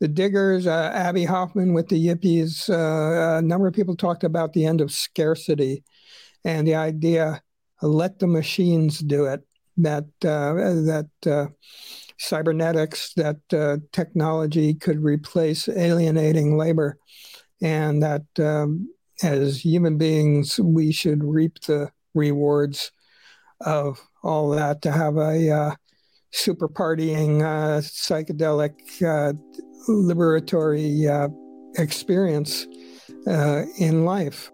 the Diggers, uh, Abbie Hoffman with the Yippies. Uh, a number of people talked about the end of scarcity and the idea let the machines do it. That uh, that uh, cybernetics, that uh, technology could replace alienating labor, and that um, as human beings we should reap the rewards of all that. To have a super partying, uh, psychedelic, uh, liberatory uh, experience uh, in life.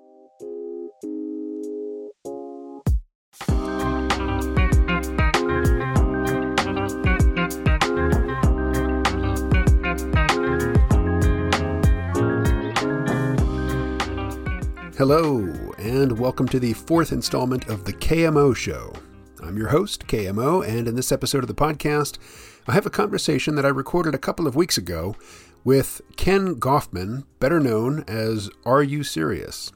Hello, and welcome to the fourth installment of the KMO Show. I'm your host, KMO, and in this episode of the podcast, I have a conversation that I recorded a couple of weeks ago with Ken Goffman, better known as RU Sirius?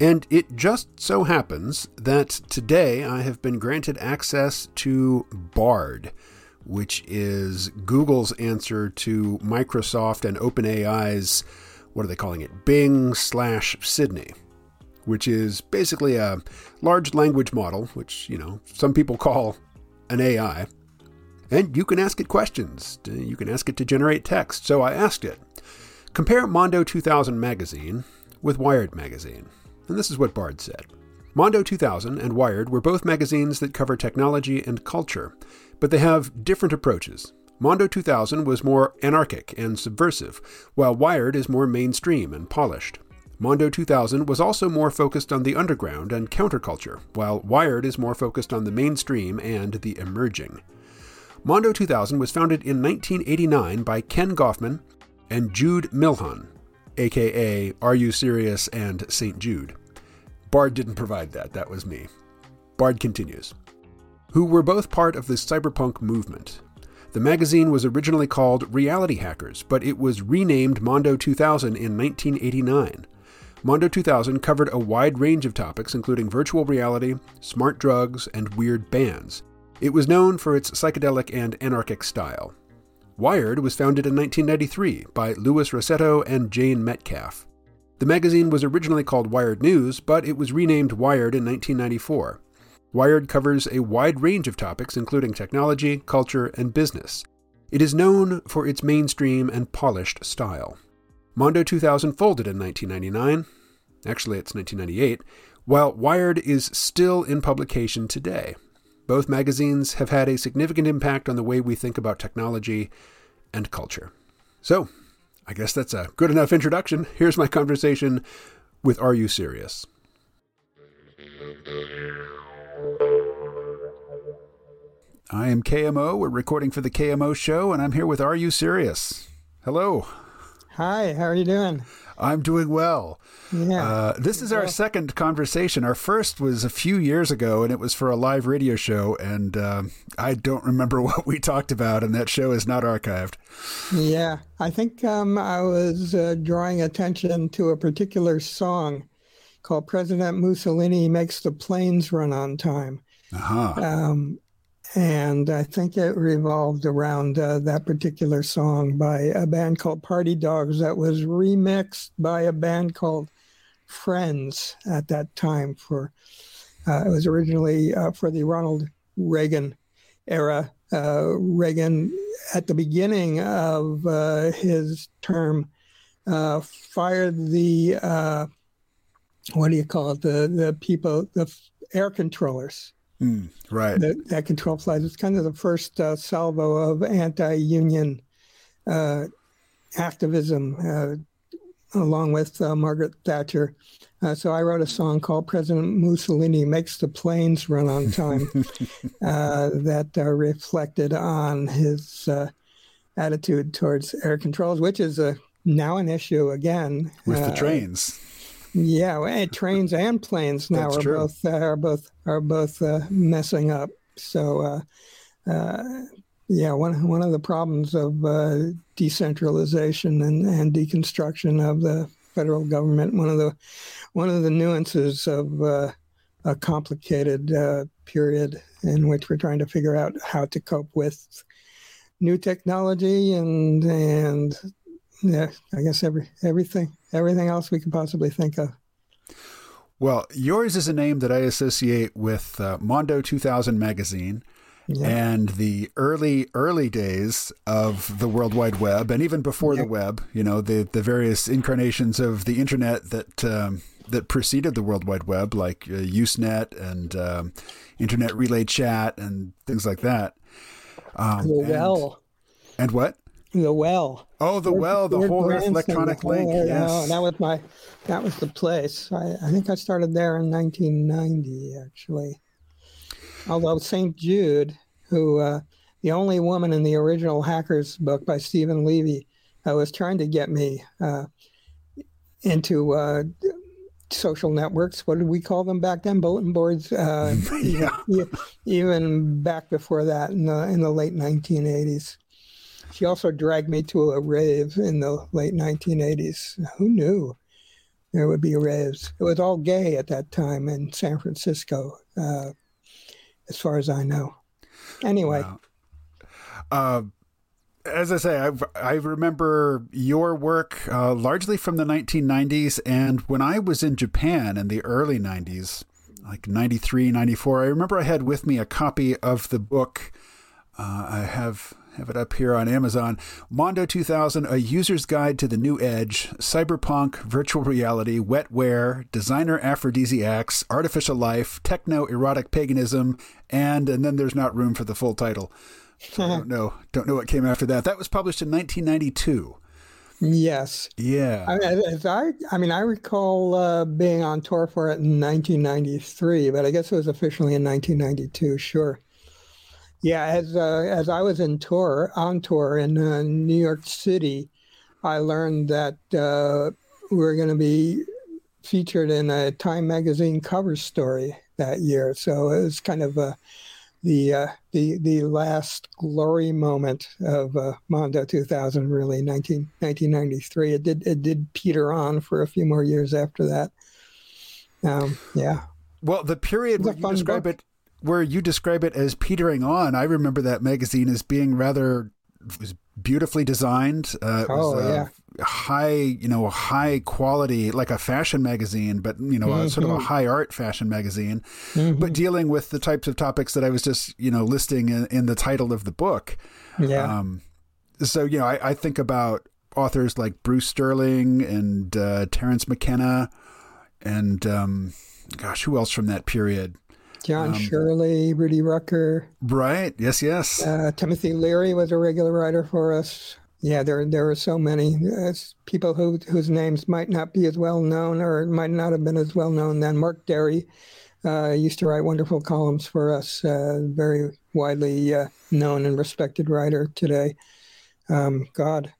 And it just so happens that today I have been granted access to Bard, which is Google's answer to Microsoft and OpenAI's what are they calling it? Bing slash Sydney, which is basically a large language model, which, you know, some people call an AI. And you can ask it questions. Uh, you can ask it to generate text. So I asked it compare Mondo 2000 magazine with Wired magazine. And this is what Bard said. Mondo 2000 and Wired were both magazines that cover technology and culture, but they have different approaches. Mondo 2000 was more anarchic and subversive, while Wired is more mainstream and polished. Mondo 2000 was also more focused on the underground and counterculture, while Wired is more focused on the mainstream and the emerging. Mondo 2000 was founded in 1989 by Ken Goffman and Jude Milhon, aka RU Sirius and St. Jude. Bard didn't provide that, that was me. Bard continues. Who were both part of the cyberpunk movement, the magazine was originally called Reality Hackers, but it was renamed Mondo 2000 in 1989. Mondo 2000 covered a wide range of topics, including virtual reality, smart drugs, and weird bands. It was known for its psychedelic and anarchic style. Wired was founded in 1993 by Louis Rossetto and Jane Metcalf. The magazine was originally called Wired News, but it was renamed Wired in 1994. Wired covers a wide range of topics, including technology, culture, and business. It is known for its mainstream and polished style. Mondo 2000 folded in 1999. Actually, it's 1998, while Wired is still in publication today. Both magazines have had a significant impact on the way we think about technology and culture. So, I guess that's a good enough introduction. Here's my conversation with RU Sirius? I am KMO. We're recording for the KMO show, and I'm here with RU Sirius? Hello. Hi, how are you doing? I'm doing well. Yeah. Uh, this is our second conversation. Our first was a few years ago, and it was for a live radio show, and uh, I don't remember what we talked about, and that show is not archived. Yeah, I think um, I was uh, drawing attention to a particular song called President Mussolini Makes the Planes Run on Time. Uh-huh. Um, and I think it revolved around uh, that particular song by a band called Party Dogs that was remixed by a band called Friends at that time. For uh, it was originally uh, for the Ronald Reagan era. Uh, Reagan, at the beginning of uh, his term, uh, fired the what do you call it? The the people, the air controllers Mm, right. That, that control flights. It's kind of the first uh, salvo of anti-union uh, activism, uh, along with uh, Margaret Thatcher. Uh, so I wrote a song called "President Mussolini Makes the Planes Run on Time," uh, that reflected on his attitude towards air controls, which is a now an issue again with the trains. Yeah, trains and planes now That's are true. both uh, are both are both uh, messing up. So, uh, uh, yeah, one one of the problems of uh, decentralization and, and deconstruction of the federal government, one of the one of the nuances of uh, a complicated period in which we're trying to figure out how to cope with new technology and and yeah, I guess every everything everything else we could possibly think of. Well, yours is a name that I associate with uh, Mondo 2000 magazine. Yeah. And the early, early days of the World Wide Web, and even before yeah. the web, you know, the, the various incarnations of the internet that um, that preceded the World Wide Web, like uh, Usenet and um, Internet Relay Chat and things like that. Um, well. And, and what? The well. Oh, the well, the whole Earth electronic link. Yes. Oh, that was my, that was the place. I, I think I started there in 1990, actually. Although St. Jude, who uh, the only woman in the original Hackers book by Stephen Levy, uh, was trying to get me uh, into uh, social networks. What did we call them back then? Bulletin boards. Uh, yeah. even, even, back before that, in the in the late 1980s. She also dragged me to a rave in the late 1980s. Who knew there would be raves? It was all gay at that time in San Francisco, uh, as far as I know. Anyway. Wow. Uh, as I say, I, I remember your work uh, largely from the 1990s. And when I was in Japan in the early 90s, like 93, 94, I remember I had with me a copy of the book. Uh, I have have it up here on Amazon. Mondo 2000, A User's Guide to the New Edge, Cyberpunk, Virtual Reality, Wetware, Designer Aphrodisiacs, Artificial Life, Techno Erotic Paganism, and, and then there's not room for the full title. So I don't know. Don't know what came after that. That was published in 1992. Yes. Yeah. I, as I, I mean, I recall uh, being on tour for it in 1993, but I guess it was officially in 1992. Sure. Yeah, as uh, as I was in tour on tour in uh, New York City, I learned that uh, we're going to be featured in a Time magazine cover story that year. So it was kind of a the uh, the the last glory moment of uh, Mondo 2000, really 19, 1993. It did it did peter on for a few more years after that. Um, yeah. Well, the period where you describe book. it where you describe it as petering on, I remember that magazine as being rather was beautifully designed. Uh, it oh, was yeah. high, you know, high quality, like a fashion magazine, but you know, mm-hmm. a, sort of a mm-hmm. high art fashion magazine, mm-hmm. but dealing with the types of topics that I was just, you know, listing in, in the title of the book. Yeah. Um, so you know, I, I, think about authors like Bruce Sterling and uh, Terence McKenna, and um, gosh, who else from that period? John um, Shirley, Rudy Rucker. Right. Yes. Yes. Uh, Timothy Leary was a regular writer for us. Yeah, there there are so many uh, people who, whose names might not be as well known or might not have been as well known then. Mark Dery uh, used to write wonderful columns for us. Uh, very widely uh, known and respected writer today. Um, God,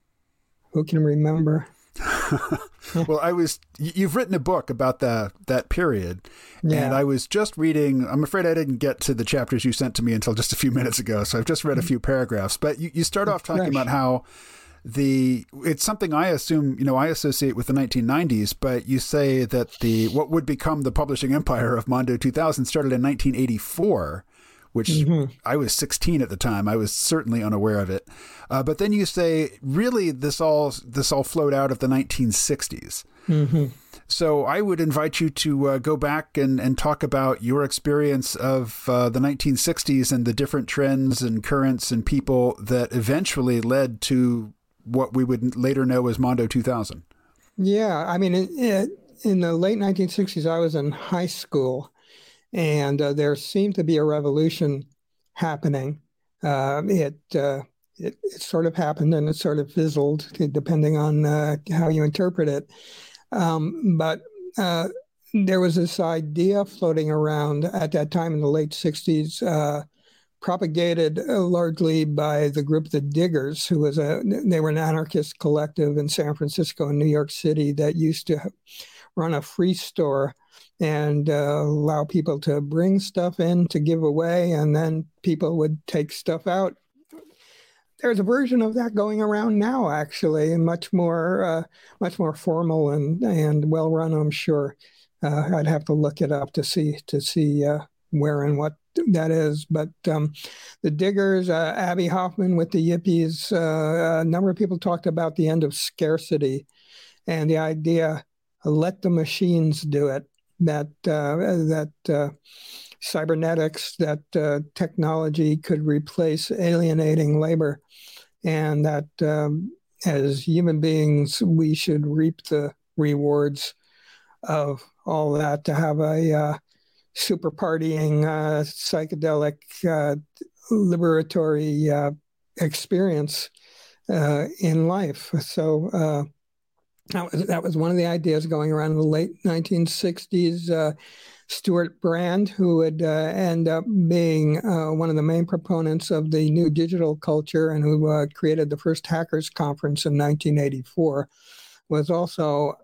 who can remember? well, I was you've written a book about the that period, yeah. and I was just reading. I'm afraid I didn't get to the chapters you sent to me until just a few minutes ago, so I've just read a mm-hmm. few paragraphs. But you, you start off talking Fresh. about how the it's something I assume you know I associate with the 1990s, but you say that the what would become the publishing empire of Mondo 2000 started in 1984 which mm-hmm. I was 16 at the time. I was certainly unaware of it. Uh, but then you say, really, this all this all flowed out of the 1960s. Mm-hmm. So I would invite you to uh, go back and, and talk about your experience of uh, the 1960s and the different trends and currents and people that eventually led to what we would later know as Mondo 2000. Yeah, I mean, in, in the late 1960s, I was in high school and uh, there seemed to be a revolution happening. Uh, it, uh, it, it sort of happened and it sort of fizzled, depending on uh, how you interpret it. Um, but uh, there was this idea floating around at that time in the late '60s, uh, propagated largely by the group the Diggers, who was a they were an anarchist collective in San Francisco and New York City that used to run a free store and uh, allow people to bring stuff in to give away, and then people would take stuff out. There's a version of that going around now, actually, much more, uh, much more formal and and well run. I'm sure. Uh, I'd have to look it up to see to see uh, where and what that is. But um, the Diggers, uh, Abbie Hoffman with the Yippies, uh, a number of people talked about the end of scarcity and the idea let the machines do it. That uh, that uh, cybernetics, that uh, technology could replace alienating labor, and that um, as human beings we should reap the rewards of all that. To have a uh, super partying, uh, psychedelic, uh, liberatory experience in life. So that was, that was one of the ideas going around in the late 1960s. Uh, Stewart Brand, who would uh, end up being uh, one of the main proponents of the new digital culture and who uh, created the first hackers conference in 1984, was also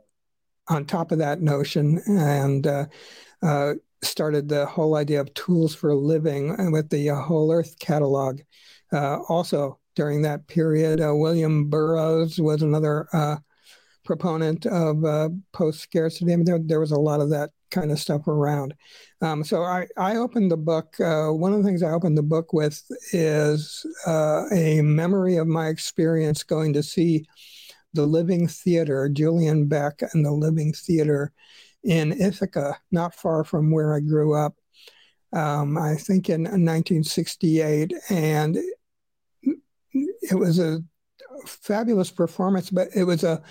on top of that notion and uh, uh, started the whole idea of tools for living with the Whole Earth catalog. also, during that period, William Burroughs was another proponent of uh, post scarcity. I mean, there, there, was a lot of that kind of stuff around. Um, so I, I opened the book. Uh, one of the things I opened the book with is uh, a memory of my experience going to see the Living Theater, Julian Beck and the Living Theater in Ithaca, not far from where I grew up. Um, I think in 1968, and it was a fabulous performance, but it was a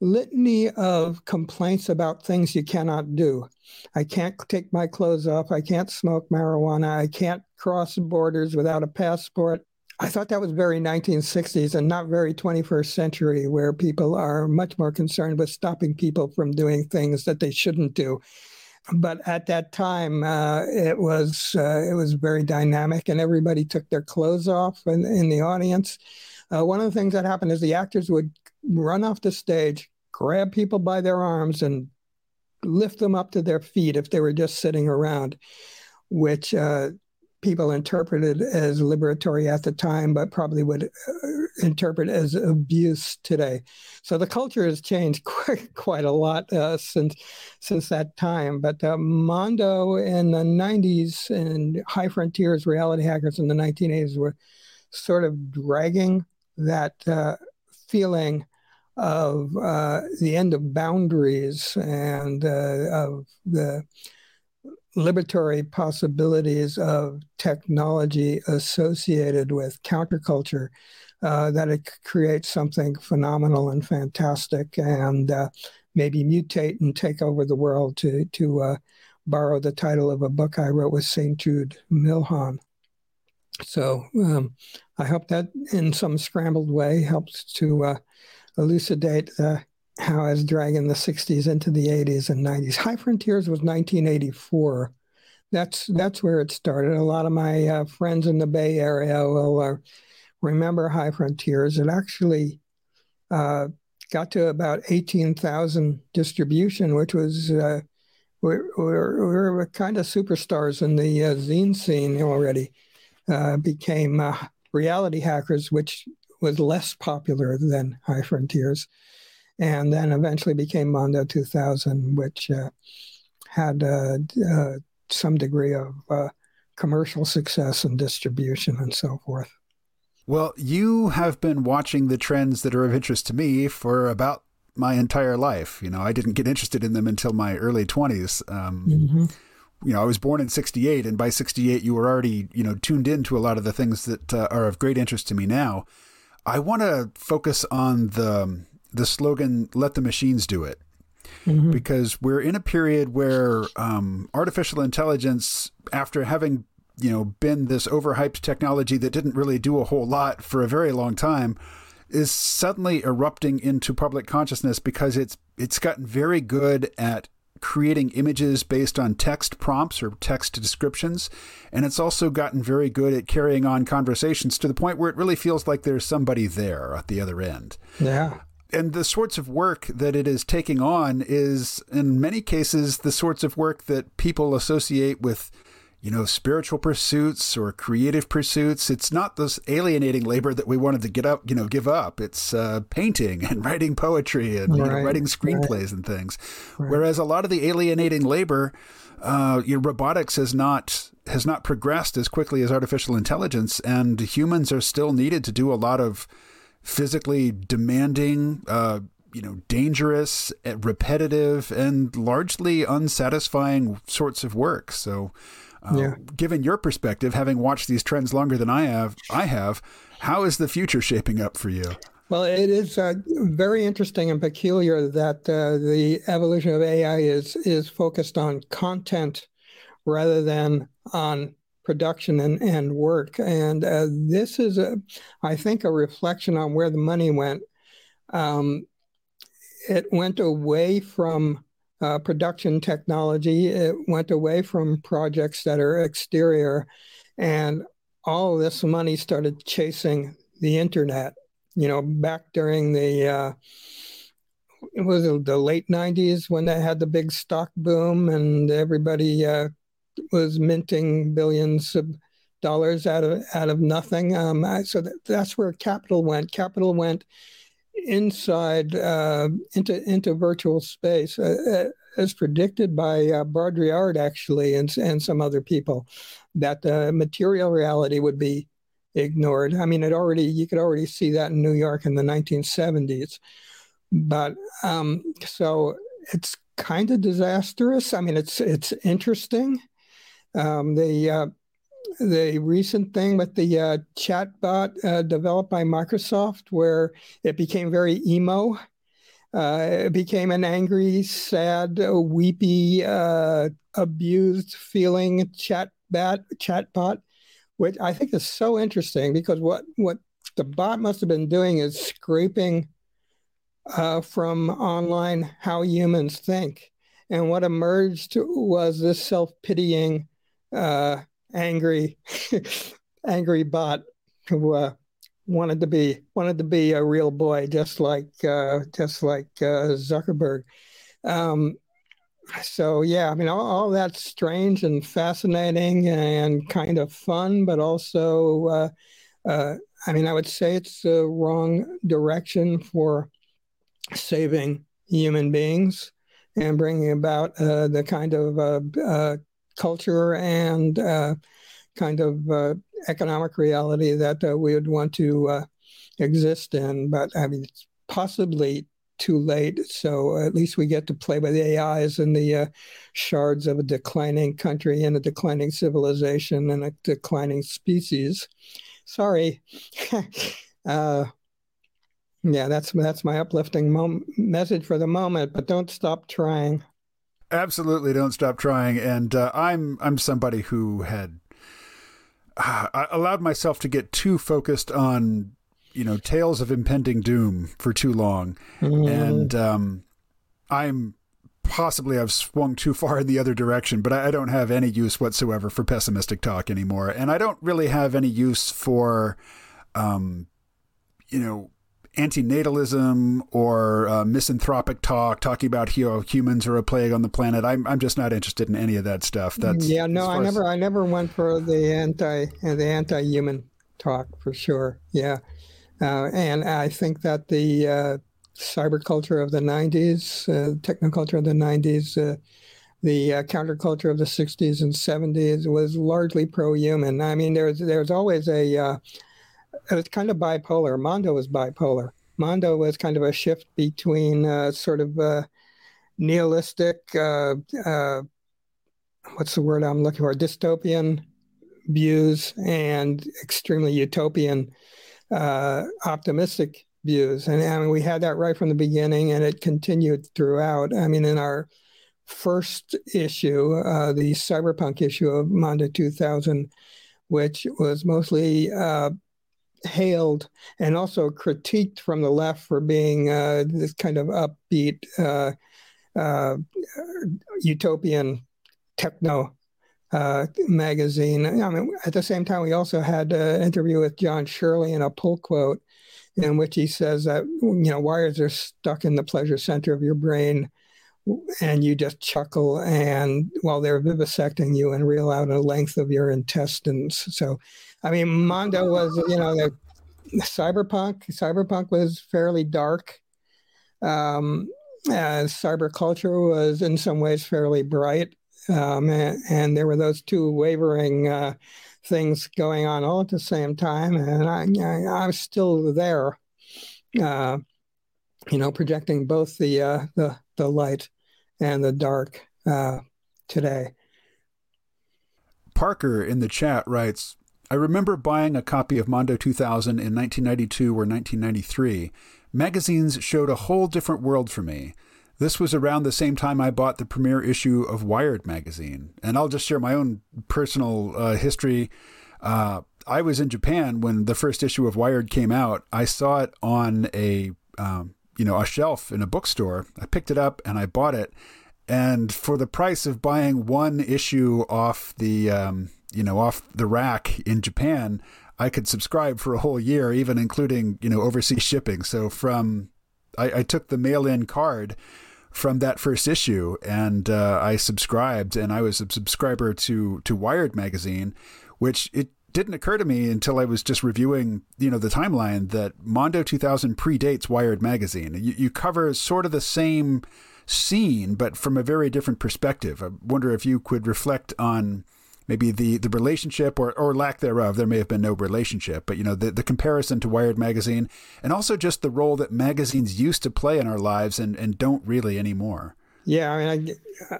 litany of complaints about things you cannot do. I can't take my clothes off. I can't smoke marijuana. I can't cross borders without a passport. I thought that was very 1960s and not very 21st century, where people are much more concerned with stopping people from doing things that they shouldn't do. But at that time, uh, it was uh, it was very dynamic, and everybody took their clothes off in, in the audience. Uh, one of the things that happened is the actors would run off the stage, grab people by their arms, and lift them up to their feet if they were just sitting around, which uh, people interpreted as liberatory at the time, but probably would uh, interpret as abuse today. So the culture has changed quite, quite a lot uh, since since that time. But uh, Mondo in the 90s and High Frontiers, Reality Hackers in the 1980s were sort of dragging that uh, feeling of uh, the end of boundaries and uh, of the liberatory possibilities of technology associated with counterculture, uh, that it creates something phenomenal and fantastic and uh, maybe mutate and take over the world to, to borrow the title of a book I wrote with St. Jude Milhon. So um, I hope that in some scrambled way helps to uh, elucidate uh, how I was dragging the 60s into the 80s and 90s. High Frontiers was 1984. That's that's where it started. A lot of my uh, friends in the Bay Area will uh, remember High Frontiers. It actually uh, got to about 18,000 distribution, which was uh, we're, we're, we're, kind of superstars in the uh, zine scene already. Became reality hackers, which was less popular than High Frontiers, and then eventually became Mondo 2000, which uh, had uh, uh, some degree of uh, commercial success and distribution and so forth. Well, you have been watching the trends that are of interest to me for about my entire life. You know, I didn't get interested in them until my early 20s. Um, mm-hmm you know, I was born in 68 and by 68 you were already, you know, tuned into a lot of the things that uh, are of great interest to me now. I want to focus on the the slogan "Let the machines do it," mm-hmm. because we're in a period where um, artificial intelligence, after having you know been this overhyped technology that didn't really do a whole lot for a very long time, is suddenly erupting into public consciousness because it's it's gotten very good at creating images based on text prompts or text descriptions. And it's also gotten very good at carrying on conversations to the point where it really feels like there's somebody there at the other end. Yeah. And the sorts of work that it is taking on is, in many cases, the sorts of work that people associate with you know, spiritual pursuits or creative pursuits. It's not this alienating labor that we wanted to get up, you know, give up. It's uh, painting and writing poetry and right, you know, writing screenplays right. and things. Right. Whereas a lot of the alienating labor, uh, you know, robotics has not has not progressed as quickly as artificial intelligence, and humans are still needed to do a lot of physically demanding, uh, you know, dangerous, eh, repetitive, and largely unsatisfying sorts of work. So uh, yeah. Given your perspective, having watched these trends longer than I have, I have. How is the future shaping up for you? Well, it is uh, very interesting and peculiar that uh, the evolution of AI is is focused on content rather than on production and, and work. And uh, this is, a, I think, a reflection on where the money went. Um, it went away from uh, production technology. It went away from projects that are exterior, and all this money started chasing the internet. You know, back during the uh, it was the late '90s when they had the big stock boom, and everybody uh, was minting billions of dollars out of out of nothing. Um, so that, that's where capital went. Capital went inside uh, into into virtual space, uh, uh as predicted by uh, Baudrillard actually, and and some other people, that the material reality would be ignored. I mean, it already you could already see that in New York in the 1970s, but um, so it's kind of disastrous. I mean, it's it's interesting. Um, the uh, the recent thing with the uh, chatbot uh, developed by Microsoft, where it became very emo. Uh, it became an angry, sad, weepy, uh, abused feeling chatbot, chatbot, which I think is so interesting because what, what the bot must have been doing is scraping uh, from online how humans think. And what emerged was this self pitying uh, angry, angry bot who uh, wanted to be wanted to be a real boy, just like uh, just like uh, Zuckerberg. Um, so yeah, I mean, all, all, that's strange and fascinating and kind of fun, but also, uh, uh, I mean, I would say it's the wrong direction for saving human beings and bringing about uh, the kind of culture and uh, kind of uh, economic reality that uh, we would want to uh, exist in. But I mean, it's possibly too late. So at least we get to play with the AIs and the uh, shards of a declining country and a declining civilization and a declining species. Sorry. yeah, that's that's my uplifting mom- message for the moment. But don't stop trying. Absolutely, don't stop trying. And uh, I'm I'm somebody who had uh, I allowed myself to get too focused on you know tales of impending doom for too long, mm. and um, I'm possibly I've swung too far in the other direction, but I, I, don't have any use whatsoever for pessimistic talk anymore, and I don't really have any use for, um, you know, antinatalism or uh, misanthropic talk, talking about how humans are a plague on the planet. I'm I'm just not interested in any of that stuff. That's yeah, no, I never I never went for the anti the anti human talk for sure. Yeah, uh, and I think that the uh, cyber culture of the '90s, uh, technoculture of the '90s. Uh, the uh, counterculture of the 60s and 70s was largely pro-human. I mean, there's there's always a uh, it's kind of bipolar. Mondo was bipolar. Mondo was kind of a shift between uh, sort of uh, nihilistic, uh, uh, what's the word I'm looking for, dystopian views and extremely utopian, uh, optimistic views. And I mean, we had that right from the beginning, and it continued throughout. I mean, in our first issue, uh, the cyberpunk issue of Mondo 2000, which was mostly hailed and also critiqued from the left for being uh, this kind of upbeat uh, uh, utopian techno uh, magazine. I mean, at the same time, we also had an interview with John Shirley in a pull quote in which he says that you know wires are stuck in the pleasure center of your brain and you just chuckle and while they're vivisecting you and reel out a length of your intestines. So, I mean, Mondo was, you know, the cyberpunk. Cyberpunk was fairly dark. Um, cyber culture was in some ways fairly bright. Um, and, and, there were those two wavering uh, things going on all at the same time. And I, I, I was still there, uh, you know, projecting both the, uh, the, the light and the dark uh, today. Parker in the chat writes, I remember buying a copy of Mondo 2000 in 1992 or 1993. Magazines showed a whole different world for me. This was around the same time I bought the premiere issue of Wired magazine. And I'll just share my own personal uh, history. Uh, I was in Japan when the first issue of Wired came out. I saw it on a um, you know a shelf in a bookstore. I picked it up and I bought it. And for the price of buying one issue off the um, you know off the rack in Japan, I could subscribe for a whole year, even including you know overseas shipping. So from I, I took the mail-in card from that first issue, and uh, I subscribed, and I was a subscriber to to Wired magazine, which it didn't occur to me until I was just reviewing, you know, the timeline that Mondo 2000 predates Wired magazine. You, you cover sort of the same scene, but from a very different perspective. I wonder if you could reflect on maybe the, the relationship or, or lack thereof. There may have been no relationship, but you know, the, the comparison to Wired magazine and also just the role that magazines used to play in our lives and, and don't really anymore. Yeah. I mean, I,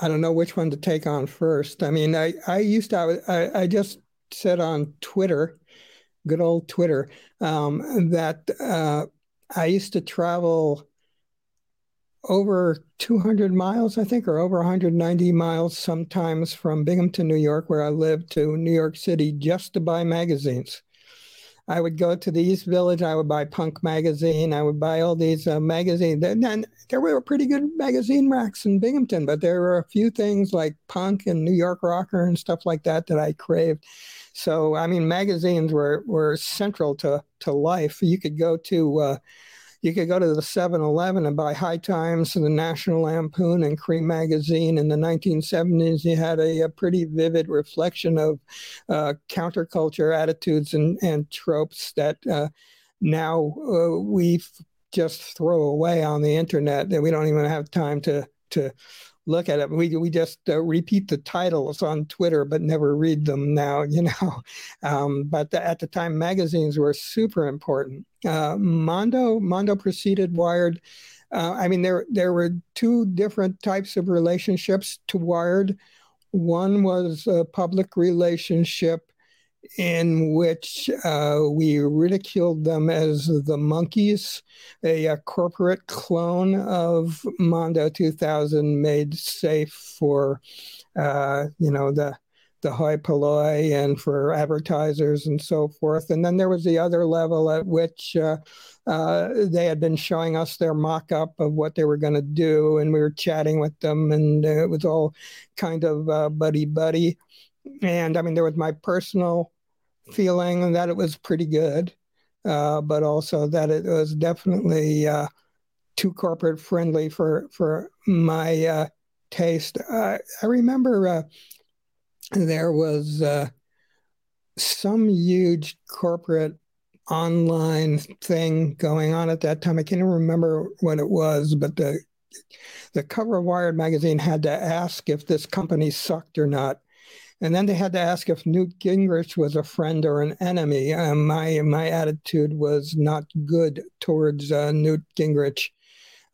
I don't know which one to take on first. I mean, I, I used to, I, I just said on Twitter, good old Twitter, um, that uh, I used to travel over 200 miles, I think, or over 190 miles sometimes from Binghamton, New York, where I lived, to New York City just to buy magazines. I would go to the East Village. I would buy Punk magazine. I would buy all these uh, magazines. And there were pretty good magazine racks in Binghamton, but there were a few things like Punk and New York Rocker and stuff like that that I craved. So, I mean, magazines were were central to to life. You could go to uh, you could go to the 7-Eleven and buy High Times and the National Lampoon and Creem magazine. In the 1970s, you had a, a pretty vivid reflection of uh, counterculture attitudes and, and tropes that uh, now uh, we just throw away on the internet that we don't even have time to to look at it. We we just uh, repeat the titles on Twitter, but never read them now. You know, um, but the, at the time, magazines were super important. Uh, Mondo Mondo preceded Wired. Uh, I mean, there there were two different types of relationships to Wired. One was a public relationship in which uh, we ridiculed them as the monkeys, a, a, corporate clone of Mondo 2000 made safe for, uh, you know, the the hoi polloi and for advertisers and so forth. And then there was the other level at which uh, uh, they had been showing us their mock up of what they were going to do. And we were chatting with them, and it was all kind of uh, buddy buddy. And I mean, there was my personal feeling that it was pretty good, uh, but also that it was definitely uh, too corporate friendly for for my uh, taste. I remember uh, there was uh, some huge corporate online thing going on at that time. I can't even remember what it was, but the the cover of Wired magazine had to ask if this company sucked or not. And then they had to ask if Newt Gingrich was a friend or an enemy. Uh, my my attitude was not good towards uh, Newt Gingrich.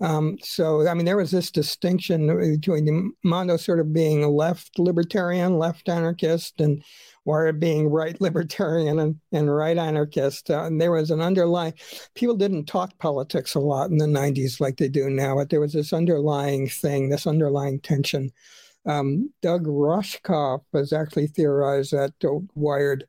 Um, so I mean, there was this distinction between Mondo sort of being left libertarian, left anarchist, and Wired being right libertarian and, and right anarchist. Uh, and there was an underlying. People didn't talk politics a lot in the '90s like they do now, but there was this underlying thing, this underlying tension um, Doug Rushkoff has actually theorized that Wired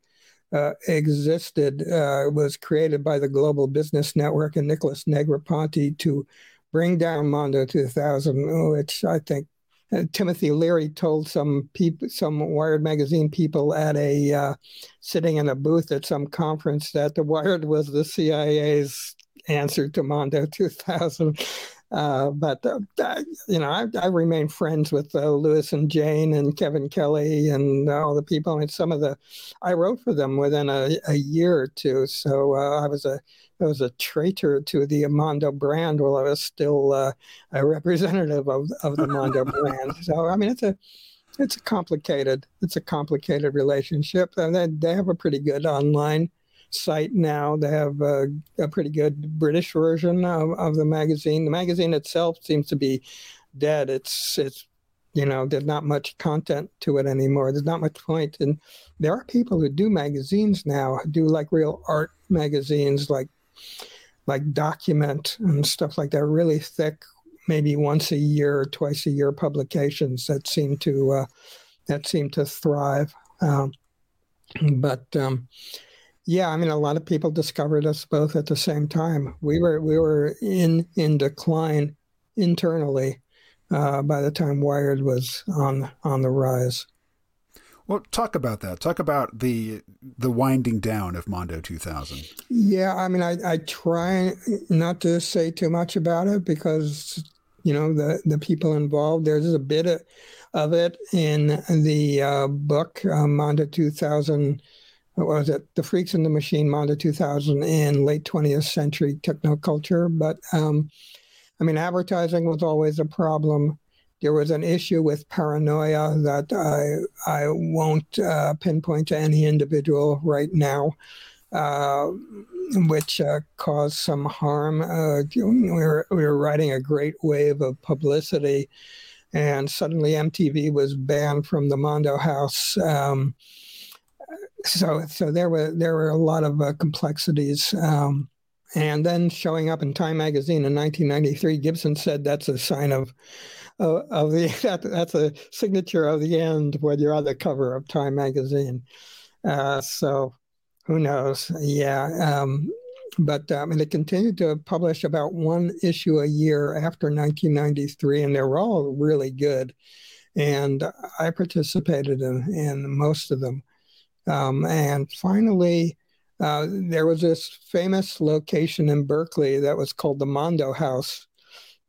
uh, existed, uh, was created by the Global Business Network and Nicholas Negroponte to bring down Mondo 2000, which I think uh, Timothy Leary told some people, some Wired magazine people at a uh, sitting in a booth at some conference that the Wired was the CIA's answer to Mondo 2000. Uh, but uh, you know, I, I remain friends with uh, Louis and Jane and Kevin Kelly and all the people. I mean, some of the I wrote for them within a, a year or two, so uh, I was a I was a traitor to the Mondo brand while I was still uh, a representative of, of the Mondo brand. So I mean, it's a it's a complicated it's a complicated relationship, and they they have a pretty good online site now. They have a, a pretty good British version of, of, the magazine. The magazine itself seems to be dead. It's it's you know there's not much content to it anymore. There's not much point. And there are people who do magazines now, do like real art magazines, like like document and stuff like that, really thick, maybe once a year or twice a year publications that seem to uh, that seem to thrive. Um, but um, yeah, I mean, a lot of people discovered us both at the same time. We were we were in in decline internally uh, by the time Wired was on on the rise. Well, talk about that. Talk about the the winding down of Mondo 2000. Yeah, I mean, I, I try not to say too much about it because you know the the people involved. There's a bit of, of it in the uh, book uh, Mondo 2000 what was it? The Freaks in the Machine, Mondo 2000, and late 20th century technoculture. But um, I mean, advertising was always a problem. There was an issue with paranoia that I I won't uh, pinpoint to any individual right now, uh, which uh, caused some harm. Uh, we were we were riding a great wave of publicity, and suddenly MTV was banned from the Mondo House. Um, so so there were there were a lot of uh, complexities. Um, and then showing up in Time magazine in 1993, Gibson said that's a sign of uh, of the that, that's a signature of the end when you're on the cover of Time magazine. Uh, so who knows? Yeah. Um, but um, and it continued to publish about one issue a year after 1993, and they were all really good. And I participated in, in most of them. Um, and finally, uh, there was this famous location in Berkeley that was called the Mondo House.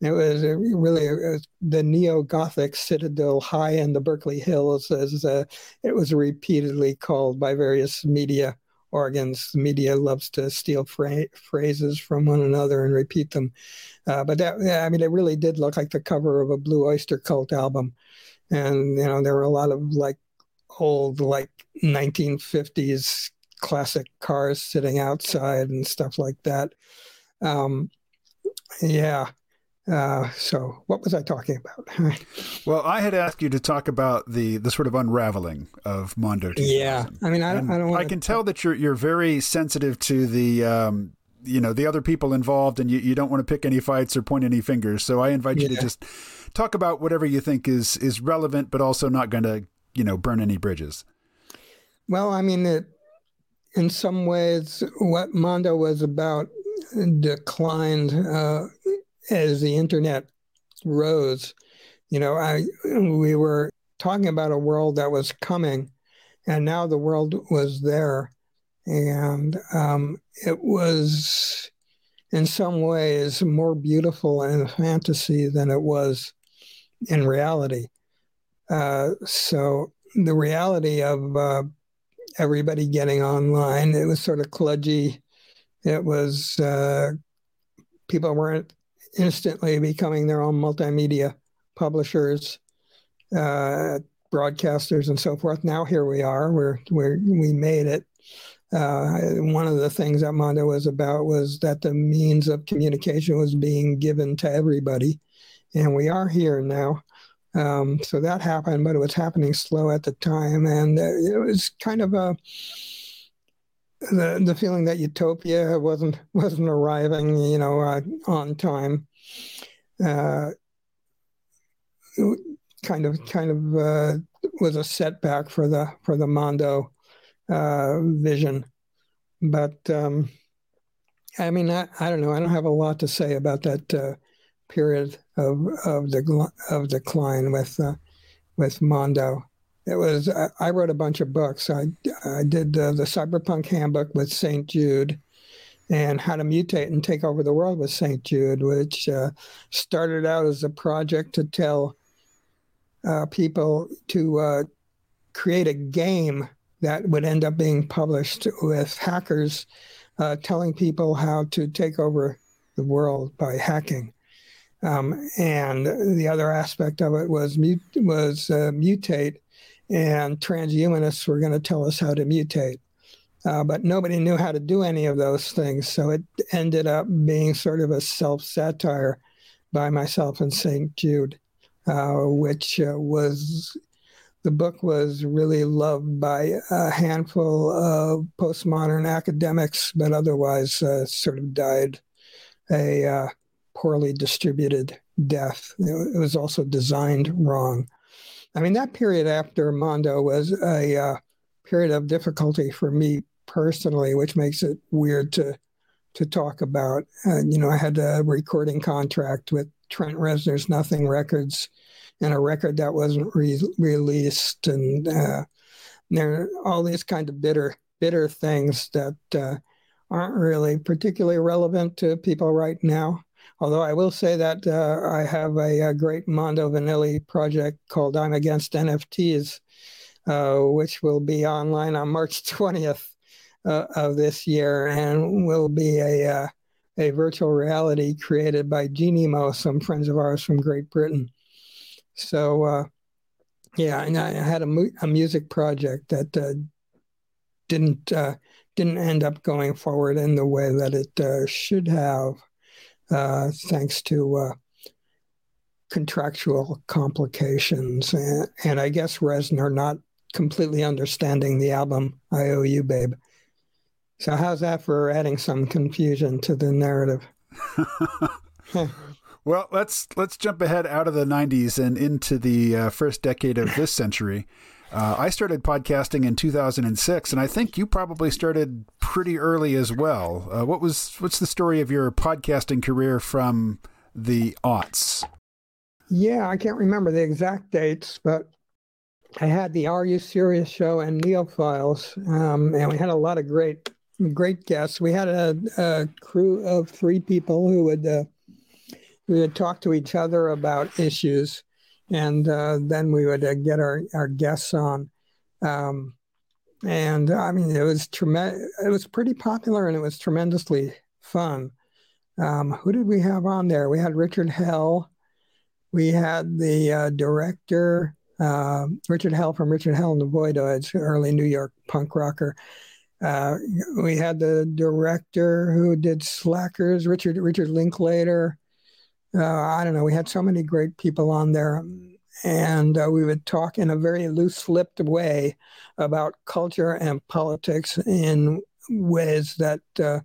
It was really a, the neo Gothic citadel high in the Berkeley Hills, as uh, it was repeatedly called by various media organs. The media loves to steal fra- phrases from one another and repeat them. Uh, but that, I mean, it really did look like the cover of a Blue Oyster Cult album. And, you know, there were a lot of like old, like 1950s classic cars sitting outside and stuff like that. Um, yeah. Uh, so what was I talking about? well, I had asked you to talk about the the sort of unraveling of Mondo. 2000. Yeah, I mean, I, don't. I, don't I can tell that you're you're very sensitive to the um, you know the other people involved, and you, you don't want to pick any fights or point any fingers. So I invite yeah. you to just talk about whatever you think is is relevant, but also not going to you know burn any bridges. Well, I mean, it, in some ways, what Mondo was about declined uh, as the internet rose. You know, I we were talking about a world that was coming, and now the world was there, and um, it was in some ways more beautiful in fantasy than it was in reality. Uh, so the reality of uh, everybody getting online. It was sort of kludgy. It was uh, people weren't instantly becoming their own multimedia publishers, uh, broadcasters, and so forth. Now here we are. We're, we're we made it. Uh, one of the things that Mondo was about was that the means of communication was being given to everybody, and we are here now. Um, so that happened, but it was happening slow at the time, and it was kind of a the the feeling that utopia wasn't wasn't arriving, you know, uh, on time. Uh, kind of kind of uh, was a setback for the for the Mondo uh, vision, but um, I mean, I, I don't know. I don't have a lot to say about that uh, period of of the of decline with uh, with Mondo. It was I, I, wrote a bunch of books. I I did the Cyberpunk Handbook with St. Jude, and how to mutate and take over the world with St. Jude, which uh, started out as a project to tell uh, people to uh, create a game that would end up being published with hackers uh, telling people how to take over the world by hacking. Um, and the other aspect of it was was uh, mutate, and transhumanists were going to tell us how to mutate. Uh, but nobody knew how to do any of those things. So it ended up being sort of a self satire by myself and St. Jude, uh, which uh, was the book was really loved by a handful of postmodern academics, but otherwise uh, sort of died a uh, poorly distributed death. It was also designed wrong. I mean, that period after Mondo was a uh, period of difficulty for me personally, which makes it weird to to talk about. Uh, you know, I had a recording contract with Trent Reznor's Nothing Records, and a record that wasn't re- released, and uh, there are all these kind of bitter bitter things that uh, aren't really particularly relevant to people right now. Although I will say that uh, I have a, a, great Mondo Vanilli project called I'm Against NFTs, uh, which will be online on March 20th uh, of this year and will be a uh, a virtual reality created by Genimo, some friends of ours from Great Britain. So, uh, yeah, and I had a, mu- a music project that uh, didn't didn't end up going forward in the way that it should have, thanks to contractual complications and, and I guess Reznor not completely understanding the album "I Owe You, Babe." So how's that for adding some confusion to the narrative? well, let's let's jump ahead out of the '90s and into the uh, first decade of this century. Uh, I started podcasting in 2006, and I think you probably started pretty early as well. Uh, what was what's the story of your podcasting career from the aughts? Yeah, I can't remember the exact dates, but I had the RU Sirius show and NeoFiles, um, and we had a lot of great great guests. We had a, a crew of three people who would uh, we would talk to each other about issues, and uh, then we would uh, get our, our guests on. Um, and I mean, it was tremendous. It was pretty popular, and it was tremendously fun. Um, who did we have on there? We had Richard Hell. We had the uh, director, uh, Richard Hell from Richard Hell and the Voidoids, early New York punk rocker. Uh, we had the director who did Slackers, Richard Richard Linklater. Uh, I don't know. We had so many great people on there, and uh, we would talk in a very loose-lipped way about culture and politics in ways that uh,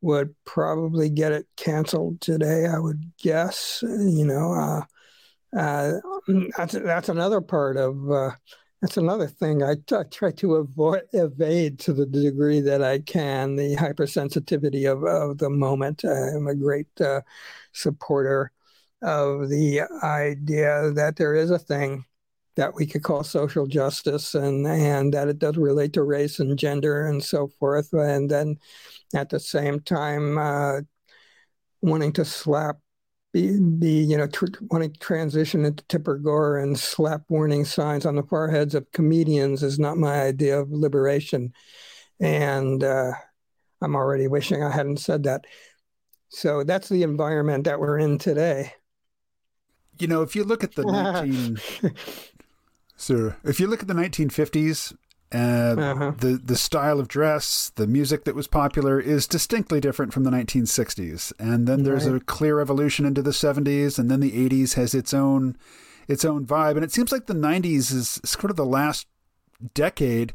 would probably get it canceled today. I would guess. You know, uh, uh, that's that's another part of that's another thing I, t- I try to avoid evade to the degree that I can the hypersensitivity of, of the moment. I'm a great uh, supporter of the idea that there is a thing that we could call social justice and and that it does relate to race and gender and so forth and then at the same time uh, wanting to slap be, be you know, tr- want to transition into Tipper Gore and slap warning signs on the foreheads of comedians is not my idea of liberation. And uh, I'm already wishing I hadn't said that. So that's the environment that we're in today. You know, if you look at the 19, so if you look at the 1950s, uh, uh-huh. The the style of dress, the music that was popular is distinctly different from the 1960s, and then there's right. a clear evolution into the 70s, and then the 80s has its own its own vibe, and it seems like the 90s is sort of the last decade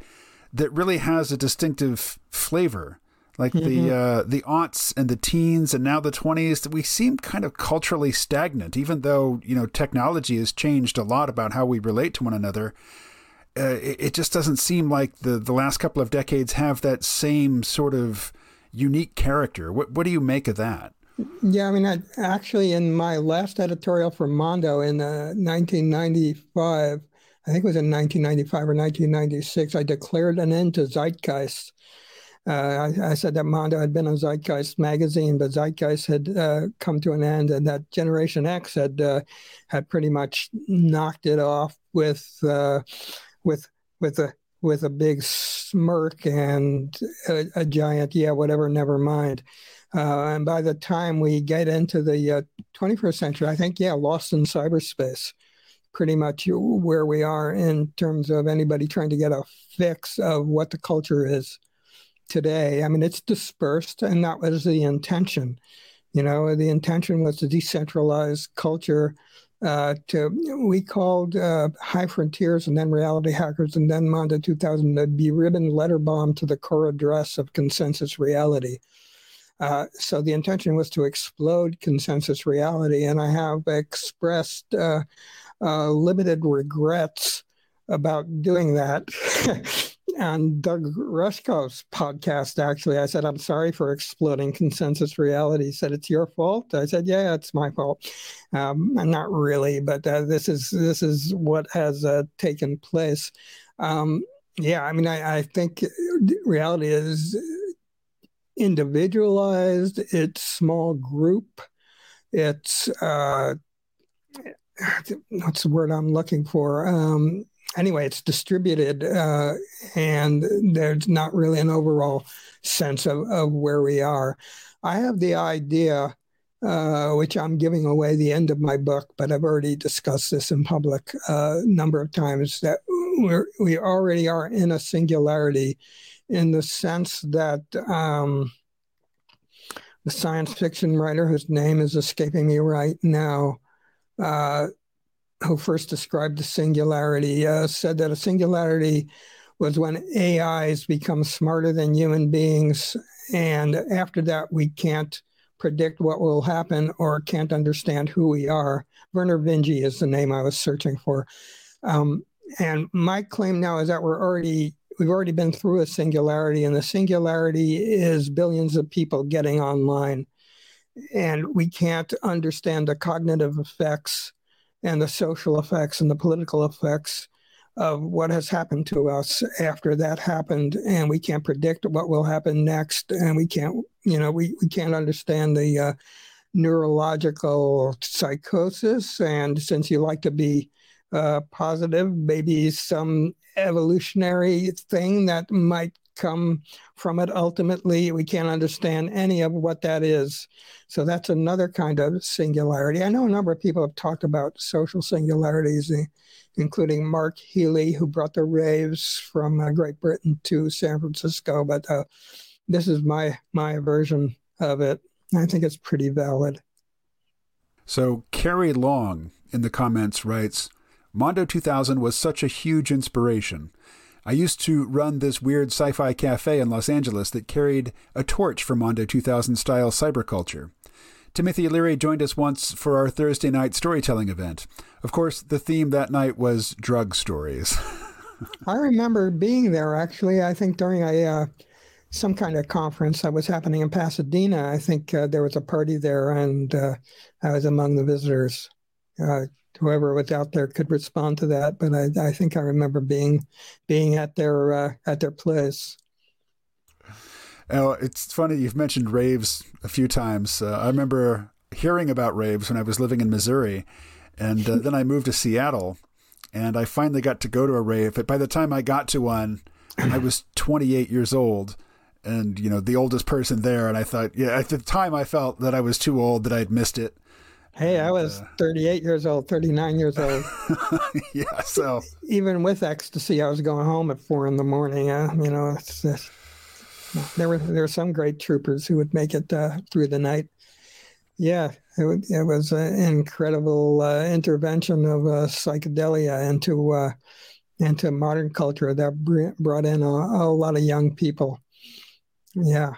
that really has a distinctive flavor. Like mm-hmm. the uh, the aughts and the teens and now the 20s, we seem kind of culturally stagnant, even though you know technology has changed a lot about how we relate to one another uh, it, it, just doesn't seem like the the last couple of decades have that same sort of unique character. What what do you make of that? Yeah, I mean, I, actually, in my last editorial for Mondo in uh, 1995, I think it was in 1995 or 1996, I declared an end to zeitgeist. Uh, I, I, said that Mondo had been on Zeitgeist magazine, but Zeitgeist had uh, come to an end, and that Generation X had uh, had pretty much knocked it off with uh, with with a with a big smirk and a, a giant yeah whatever never mind. Uh, and by the time we get into the 21st uh, century, I think yeah, lost in cyberspace pretty much where we are in terms of anybody trying to get a fix of what the culture is today. I mean, it's dispersed, and that was the intention. You know, the intention was to decentralize culture. Uh, to we called uh, High Frontiers and then Reality Hackers and then Mondo 2000 the be ribbon letter bomb to the core address of consensus reality. Uh, so the intention was to explode consensus reality, and I have expressed uh, uh, limited regrets about doing that. on Doug Rushkoff's podcast, actually, I said, I'm sorry for exploding consensus reality. He said, It's your fault. I said, Yeah, it's my fault. Um, not really, but uh, this is this is what has uh, taken place. Um, yeah, I mean, I, I think reality is individualized, it's small group, it's uh, what's the word I'm looking for? Um, anyway, it's distributed, uh, and there's not really an overall sense of, of where we are. I have the idea, uh, which I'm giving away the end of my book, but I've already discussed this in public a uh, number of times, that we're, we already are in a singularity in the sense that um, the science fiction writer whose name is escaping me right now uh, who first described the singularity, uh, said that a singularity was when AIs become smarter than human beings. And after that, we can't predict what will happen or can't understand who we are. Vernor Vinge is the name I was searching for. Um, and my claim now is that we're already we've already been through a singularity, and the singularity is billions of people getting online, and we can't understand the cognitive effects and the social effects and the political effects of what has happened to us after that happened. And we can't predict what will happen next. And we can't you know we, we can't understand the uh, neurological psychosis. And since you like to be uh, positive maybe some evolutionary thing that might come from it ultimately. We can't understand any of what that is. So that's another kind of singularity. I know a number of people have talked about social singularities, including Mark Heley, who brought the raves from uh, Great Britain to San Francisco. But uh, this is my my version of it. I think it's pretty valid. So Carrie Long in the comments writes, Mondo 2000 was such a huge inspiration. I used to run this weird sci fi cafe in Los Angeles that carried a torch for Mondo 2000 style cyberculture. Timothy Leary joined us once for our Thursday night storytelling event. Of course, the theme that night was drug stories. I remember being there actually, I think during a uh, some kind of conference that was happening in Pasadena. I think uh, there was a party there, and uh, I was among the visitors. Uh, whoever was out there could respond to that. But I, I think I remember being being at their uh, at their place. Now, it's funny you've mentioned raves a few times. Uh, I remember hearing about raves when I was living in Missouri, and uh, then I moved to Seattle, and I finally got to go to a rave. But by the time I got to one, I was 28 years old, and you know the oldest person there. And I thought, yeah, at the time I felt that I was too old that I'd missed it. Hey, I was uh, 38 years old, 39 years old. yeah, so even with ecstasy, I was going home at four in the morning. Uh, you know, it's, it's, there were there were some great troopers who would make it uh, through the night. Yeah, it, it was an incredible uh, intervention of uh, psychedelia into uh, into modern culture that brought in a, a lot of young people. Yeah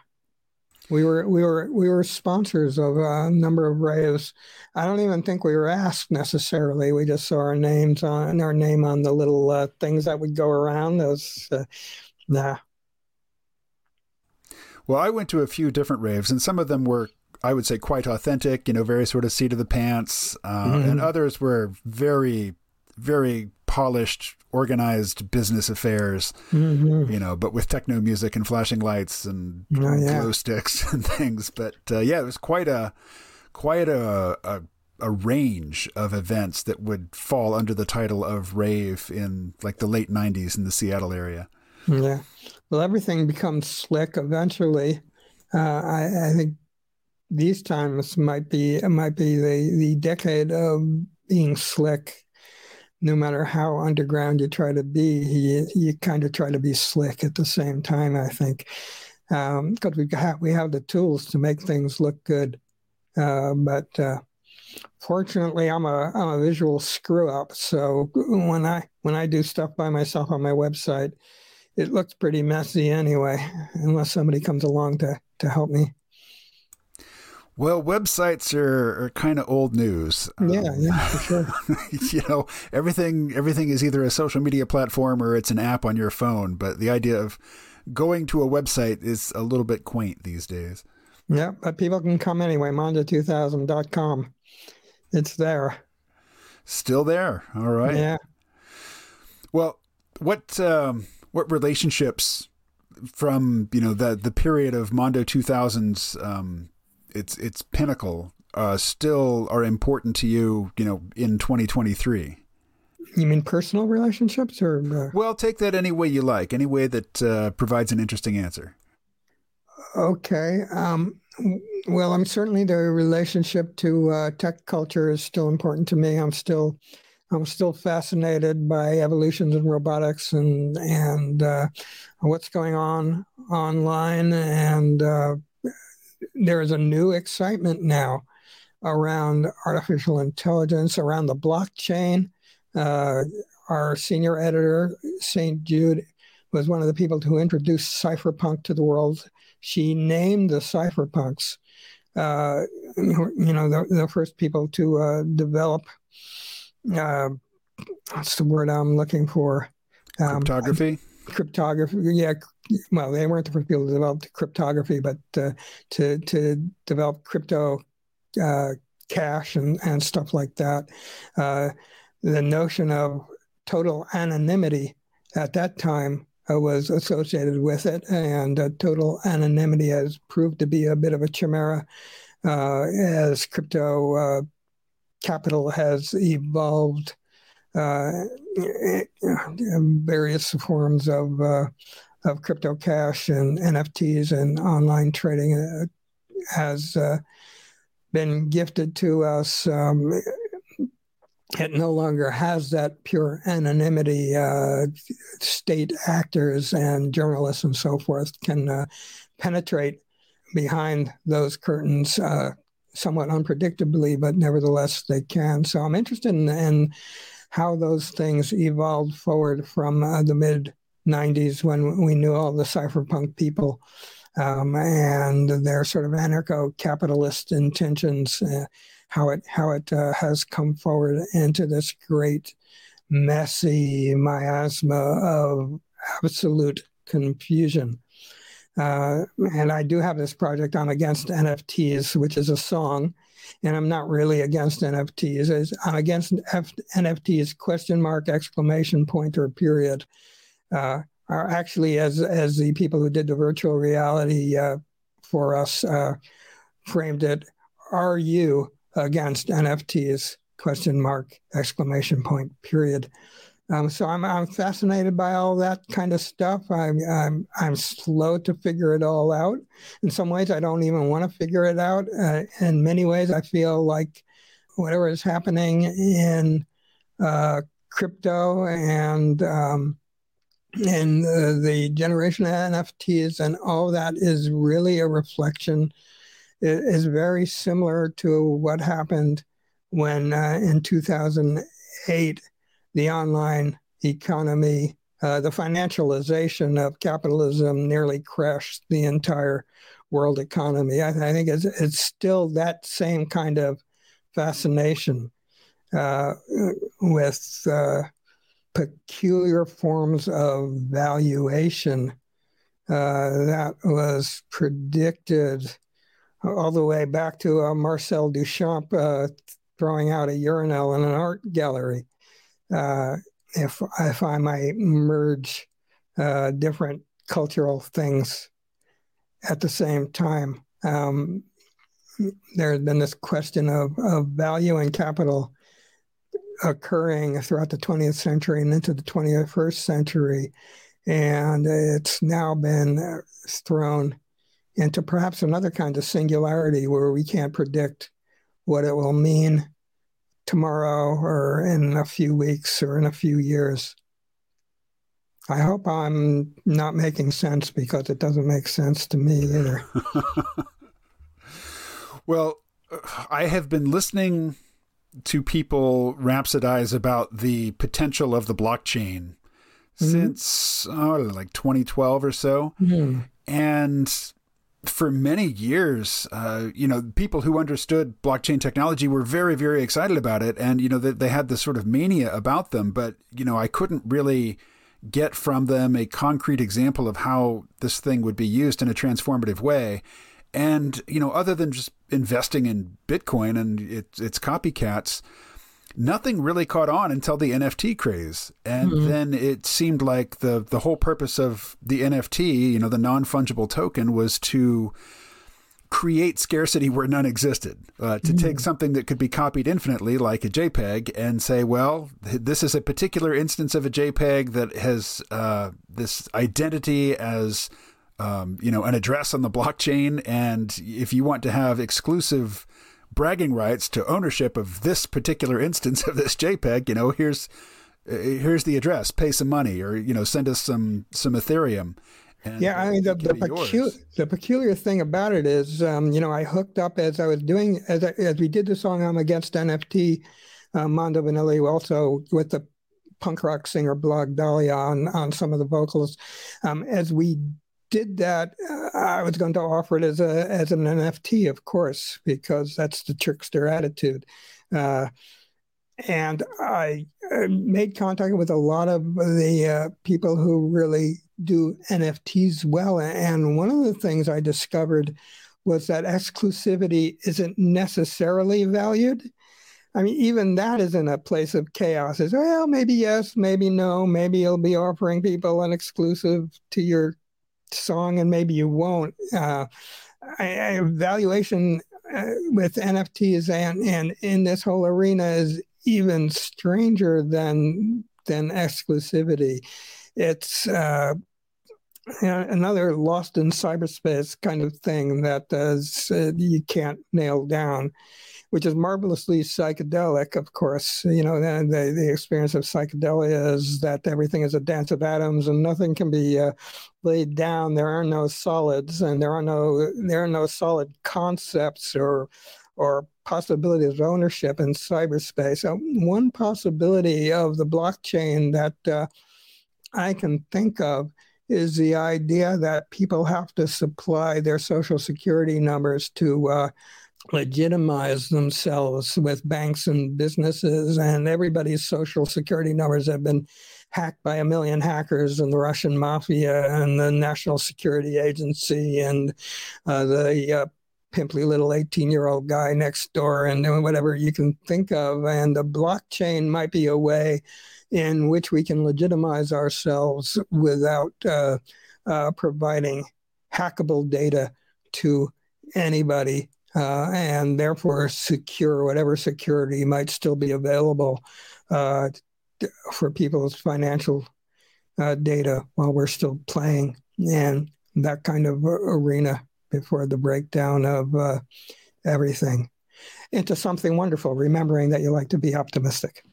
we were we were we were sponsors of a number of raves. I don't even think we were asked necessarily. We just saw our names on our name on the little uh, things that would go around. Those, uh, nah. Well, I went to a few different raves, and some of them were, I would say, quite authentic. You know, very sort of seat of the pants, uh, mm-hmm. and others were very very polished, organized business affairs, mm-hmm. you know, but with techno music and flashing lights and oh, yeah. glow sticks and things. But uh, yeah, it was quite a quite a, a a range of events that would fall under the title of rave in like the late 90s in the Seattle area. Yeah. Well, everything becomes slick eventually. Uh, I, I, think these times might be might be the, the decade of being slick. No matter how underground you try to be, you, you kind of try to be slick at the same time. I think because um, we have we have the tools to make things look good, uh, but uh, fortunately, I'm a I'm a visual screw up. So when I when I do stuff by myself on my website, it looks pretty messy anyway, unless somebody comes along to to help me. Well, websites are, are kind of old news. Yeah, um, yeah, for sure. you know, everything everything is either a social media platform or it's an app on your phone. But the idea of going to a website is a little bit quaint these days. Yeah, but people can come anyway. Mondo2000.com. It's there. Still there. All right. Yeah. Well, what um, what relationships from you know the the period of Mondo 2000s um, its its pinnacle uh, still are important to you you know in 2023 you mean personal relationships or uh... well take that any way you like any way that uh, provides an interesting answer. Okay um, well i'm certainly the relationship to uh, tech culture is still important to me. I'm still I'm still fascinated by evolutions in robotics and and uh, what's going on online. And uh, there is a new excitement now around artificial intelligence, around the blockchain. Uh, our senior editor, St. Jude, was one of the people who introduced cypherpunk to the world. She named the cypherpunks, uh, you know, the, the, first people to uh, develop uh, what's the word I'm looking for? Um, cryptography. Cryptography. Yeah. Well, they weren't the first people to develop cryptography, but uh, to to develop crypto uh, cash and and stuff like that. Uh, the notion of total anonymity at that time uh, was associated with it, and uh, total anonymity has proved to be a bit of a chimera uh, as crypto capital has evolved various forms of of crypto cash and NFTs and online trading uh, has uh, been gifted to us. Um, it no longer has that pure anonymity. Uh, state actors and journalists and so forth can uh, penetrate behind those curtains somewhat unpredictably, but nevertheless they can. So I'm interested in, in how those things evolved forward from uh, the mid 90s when we knew all the cypherpunk people um, and their sort of anarcho-capitalist intentions, uh, how it how it uh, has come forward into this great messy miasma of absolute confusion. Uh, and I do have this project on Against NFTs, which is a song. And I'm not really against NFTs. I'm against F- NFTs, question mark, exclamation point, or period. Uh, are actually, as, as the people who did the virtual reality uh, for us uh, framed it, are you against NFTs? Question mark, exclamation point, period. Um, so I'm I'm fascinated by all that kind of stuff. I'm I'm I'm slow to figure it all out. In some ways, I don't even want to figure it out. Uh, in many ways, I feel like whatever is happening in uh, crypto and um, and uh, the generation of NFTs and all that is really a reflection. It is very similar to what happened when uh, in 2008 the online economy, uh, the financialization of capitalism nearly crashed the entire world economy. I, I think it's, it's, still that same kind of fascination uh, with uh, peculiar forms of valuation uh, that was predicted all the way back to uh, Marcel Duchamp uh, throwing out a urinal in an art gallery. uh, if if I might merge uh, different cultural things at the same time. Um, there has been this question of, of value and capital occurring throughout the 20th century and into the 21st century. And it's now been uh, thrown into perhaps another kind of singularity where we can't predict what it will mean tomorrow or in a few weeks or in a few years. I hope I'm not making sense because it doesn't make sense to me either. well, I have been listening to people rhapsodize about the potential of the blockchain mm-hmm. since oh, like 2012 or so. Mm-hmm. And for many years, uh, you know, people who understood blockchain technology were very, very excited about it. And, you know, they, they had this sort of mania about them. But, you know, I couldn't really get from them a concrete example of how this thing would be used in a transformative way. And, you know, other than just investing in Bitcoin and its, its copycats, nothing really caught on until the NFT craze. And mm-hmm. then it seemed like the, the whole purpose of the NFT, you know, the non fungible token was to create scarcity where none existed. Uh, to mm. take something that could be copied infinitely, like a JPEG, and say, well, this is a particular instance of a JPEG that has uh, this identity as, um, you know, an address on the blockchain. And if you want to have exclusive bragging rights to ownership of this particular instance of this JPEG, you know, here's uh, here's the address. Pay some money, or you know, send us some some Ethereum and yeah, I mean the the, pecu- the, peculiar thing about it is, um, you know, I hooked up as I was doing as I, as we did the song "I'm Against NFT." Uh, Mondo Vanilli also with the punk rock singer Blag Dahlia on on some of the vocals. Um, as we did that, uh, I was going to offer it as a as an NFT, of course, because that's the trickster attitude. Uh, and I, made contact with a lot of the uh, people who really do NFTs well. And one of the things I discovered was that exclusivity isn't necessarily valued. I mean, even that is in a place of chaos. Is well, maybe yes, maybe no, maybe you'll be offering people an exclusive to your song, and maybe you won't. Uh, I, I, valuation uh, with NFTs and and in this whole arena is even stranger than than exclusivity. It's uh, another lost in cyberspace kind of thing that uh, you can't nail down, which is marvelously psychedelic, of course. You know, the, the, experience of psychedelia is that everything is a dance of atoms and nothing can be uh, laid down. There are no solids and there are no there are no solid concepts or or possibilities of ownership in cyberspace. So one possibility of the blockchain that uh, I can think of is the idea that people have to supply their social security numbers to uh, legitimize themselves with banks and businesses, and everybody's social security numbers have been hacked by a million hackers and the Russian mafia and the National Security Agency and uh, the uh, pimply little 18 year old guy next door and whatever you can think of. And the blockchain might be a way in which we can legitimize ourselves without uh, uh, providing hackable data to anybody. Uh, and therefore, secure whatever security might still be available uh, for people's financial uh, data while we're still playing, and that kind of arena before the breakdown of uh, everything into something wonderful, remembering that you like to be optimistic.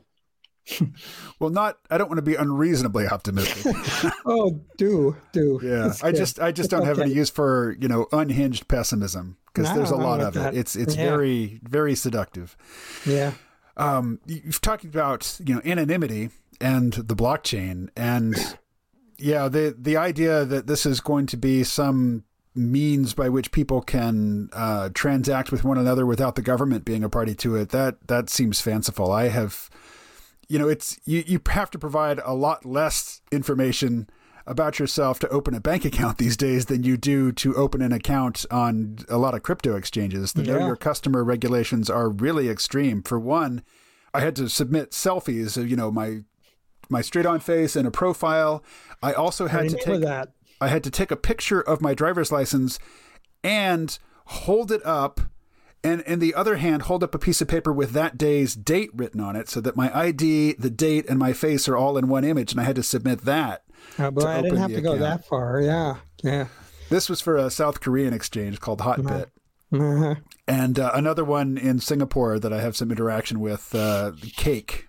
well, not. I don't want to be unreasonably optimistic. oh, do do. Yeah, I just I just don't okay. have any use for you know unhinged pessimism because no, there's a lot of that. it. It's it's yeah. very very seductive. Yeah. Um, you've talked about you know anonymity and the blockchain, and yeah, the the idea that this is going to be some means by which people can uh, transact with one another without the government being a party to it that that seems fanciful. I have, you know, it's you you have to provide a lot less information about yourself to open a bank account these days than you do to open an account on a lot of crypto exchanges. The yeah. know your customer regulations are really extreme. For one, I had to submit selfies of, you know, my my straight on face and a profile. I also had to take that. I had to take a picture of my driver's license and hold it up and in the other hand hold up a piece of paper with that day's date written on it so that my id the date and my face are all in one image and i had to submit that oh, but i didn't have to account. go that far yeah yeah this was for a south korean exchange called hotbit uh-huh. and uh, another one in singapore that i have some interaction with uh, cake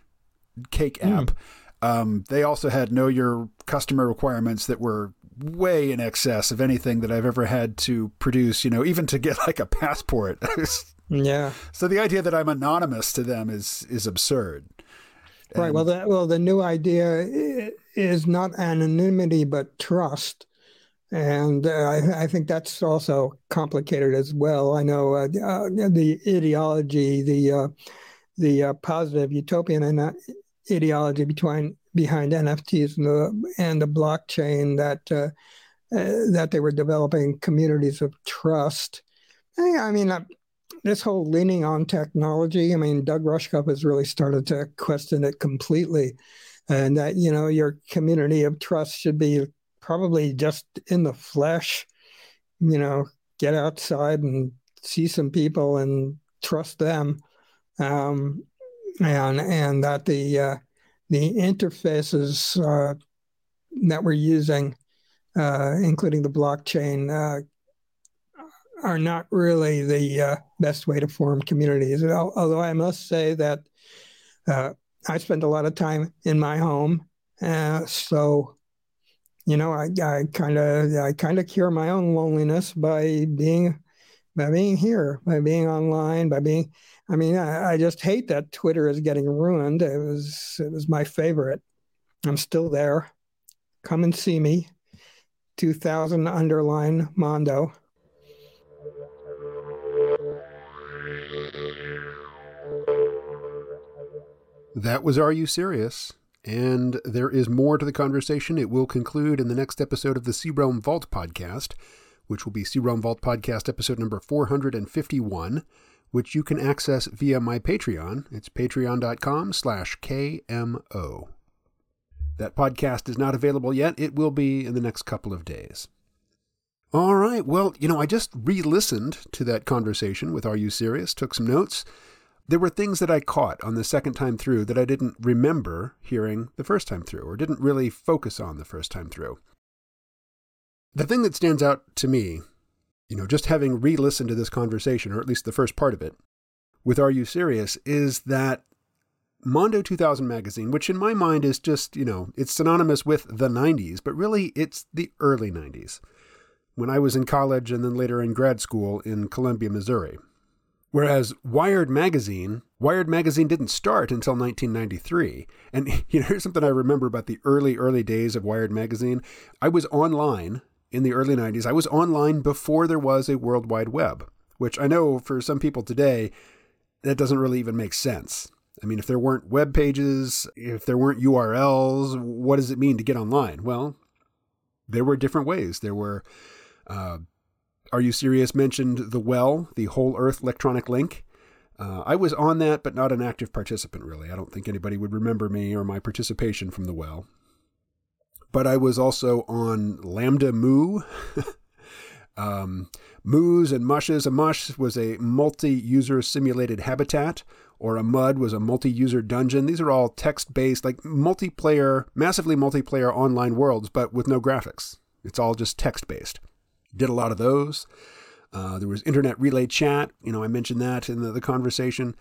cake app mm. um, they also had know your customer requirements that were way in excess of anything that I've ever had to produce, you know, even to get like a passport. yeah. So the idea that I'm anonymous to them is is absurd. Right. well, the, well, the new idea is not anonymity but trust, and uh, I, I, think that's also complicated as well. I know uh, uh, the ideology, the uh, the uh, positive utopian ideology between behind NFTs and the, and the blockchain that uh, uh, that they were developing communities of trust. I mean, uh, this whole leaning on technology. I mean, Doug Rushkoff has really started to question it completely, and that you know your community of trust should be probably just in the flesh. You know, get outside and see some people and trust them, um, and and that the uh, the interfaces uh, that we're using, uh, including the blockchain, uh, are not really the uh, best way to form communities. Although I must say that uh, I spend a lot of time in my home, uh, so you know I kind of I kind of cure my own loneliness by being by being here, by being online, by being I mean, I, I, just hate that Twitter is getting ruined. It was it was my favorite. I'm still there. Come and see me. 2000 underline Mondo. That was RU Sirius? And there is more to the conversation. It will conclude in the next episode of the Realm Vault podcast, which will be Realm Vault podcast episode number 451 which you can access via my Patreon. It's patreon.com slash KMO. That podcast is not available yet. It will be in the next couple of days. All right. Well, you know, I just re listened to that conversation with RU Sirius? Took some notes. There were things that I caught on the second time through that I didn't remember hearing the first time through or didn't really focus on the first time through. The thing that stands out to me you know, just having re listened to this conversation, or at least the first part of it, with RU Sirius, is that Mondo 2000 magazine, which in my mind is just, you know, it's synonymous with the 90s, but really it's the early 90s, when I was in college and then later in grad school in Columbia, Missouri. Whereas Wired magazine, Wired magazine didn't start until 1993. And you know, here's something I remember about the early, early days of Wired magazine. I was online in the early 90s, I was online before there was a World Wide Web, which I know for some people today, that doesn't really even make sense. I mean, if there weren't web pages, if there weren't URLs, what does it mean to get online? Well, there were different ways. There were, uh, RU Sirius mentioned the WELL, the Whole Earth Electronic Link. Uh, I was on that, but not an active participant, really. I don't think anybody would remember me or my participation from the WELL but I was also on Lambda Moo. um, Moos and Mushes. A mush was a multi user simulated habitat, or a mud was a multi user dungeon. These are all text based, like multiplayer, massively multiplayer online worlds, but with no graphics. It's all just text based. Did a lot of those. Uh, there was internet relay chat. You know, I mentioned that in the, the conversation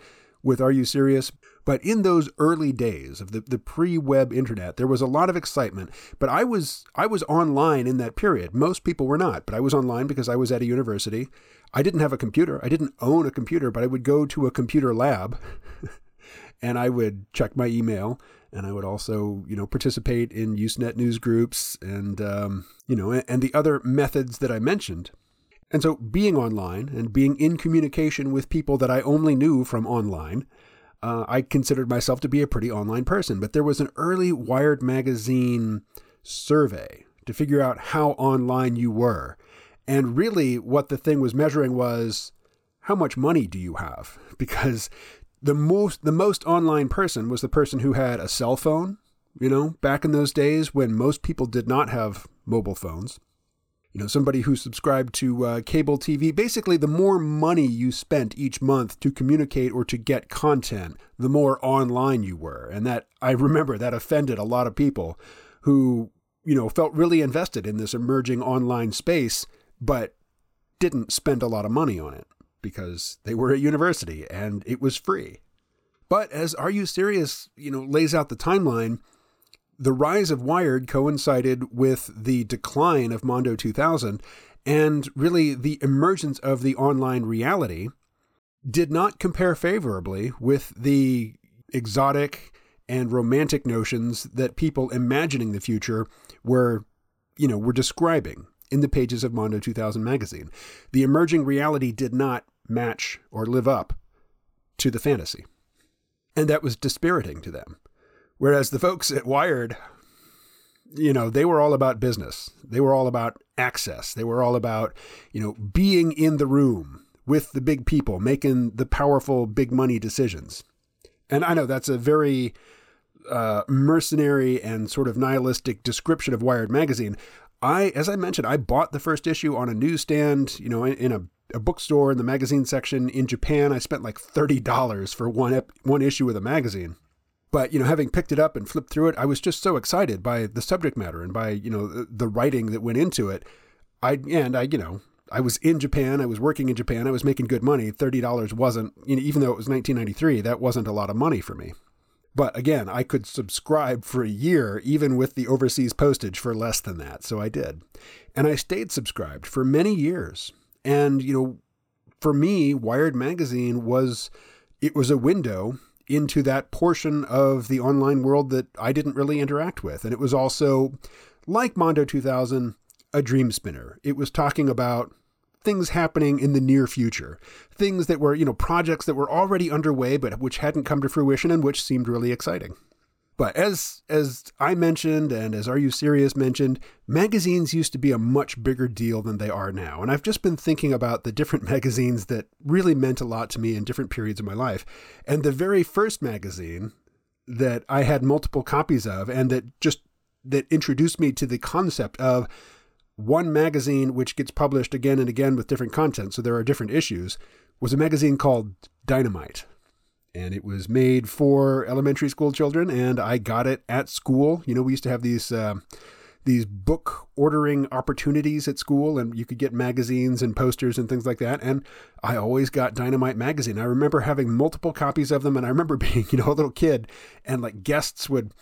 with RU Sirius? But in those early days of the, the pre-web internet, there was a lot of excitement. But I was I was online in that period. Most people were not, but I was online because I was at a university. I didn't have a computer. I didn't own a computer, but I would go to a computer lab and I would check my email and I would also, you know, participate in Usenet news groups and, um, you know, and the other methods that I mentioned. And so being online and being in communication with people that I only knew from online, uh, I considered myself to be a pretty online person. But there was an early Wired magazine survey to figure out how online you were. And really, what the thing was measuring was how much money do you have? Because the most the most online person was the person who had a cell phone, you know, back in those days when most people did not have mobile phones. You know, somebody who subscribed to uh, cable TV. Basically, the more money you spent each month to communicate or to get content, the more online you were. And that, I remember, that offended a lot of people who, you know, felt really invested in this emerging online space, but didn't spend a lot of money on it because they were at university and it was free. But as RU Sirius, you know, lays out the timeline, the rise of Wired coincided with the decline of Mondo 2000 and really the emergence of the online reality did not compare favorably with the exotic and romantic notions that people imagining the future were, you know, were describing in the pages of Mondo 2000 magazine. The emerging reality did not match or live up to the fantasy. And that was dispiriting to them. Whereas the folks at Wired, you know, they were all about business. They were all about access. They were all about, you know, being in the room with the big people, making the powerful big money decisions. And I know that's a very uh, mercenary and sort of nihilistic description of Wired magazine. I, as I mentioned, I bought the first issue on a newsstand, you know, in, in a, a, bookstore in the magazine section in Japan. I spent like thirty dollars for one ep- one issue of the magazine. But you know, having picked it up and flipped through it, I was just so excited by the subject matter and by you know the, the writing that went into it. I and I, you know, I was in Japan. I was working in Japan. I was making good money. Thirty dollars wasn't, you know, even though it was 1993, that wasn't a lot of money for me. But again, I could subscribe for a year, even with the overseas postage, for less than that. So I did. And I stayed subscribed for many years. And, you know, for me, Wired Magazine was, it was a window into that portion of the online world that I didn't really interact with. And it was also, like Mondo 2000, a dream spinner. It was talking about things happening in the near future, things that were, you know, projects that were already underway but which hadn't come to fruition and which seemed really exciting. But as as I mentioned and as RU Sirius mentioned, magazines used to be a much bigger deal than they are now. And I've just been thinking about the different magazines that really meant a lot to me in different periods of my life. And the very first magazine that I had multiple copies of and that just that introduced me to the concept of one magazine which gets published again and again with different content, so there are different issues, was a magazine called Dynamite. And it was made for elementary school children, and I got it at school. You know, we used to have these uh, these book ordering opportunities at school, and you could get magazines and posters and things like that. And I always got Dynamite magazine. I remember having multiple copies of them, and I remember being, you know, a little kid, and like guests would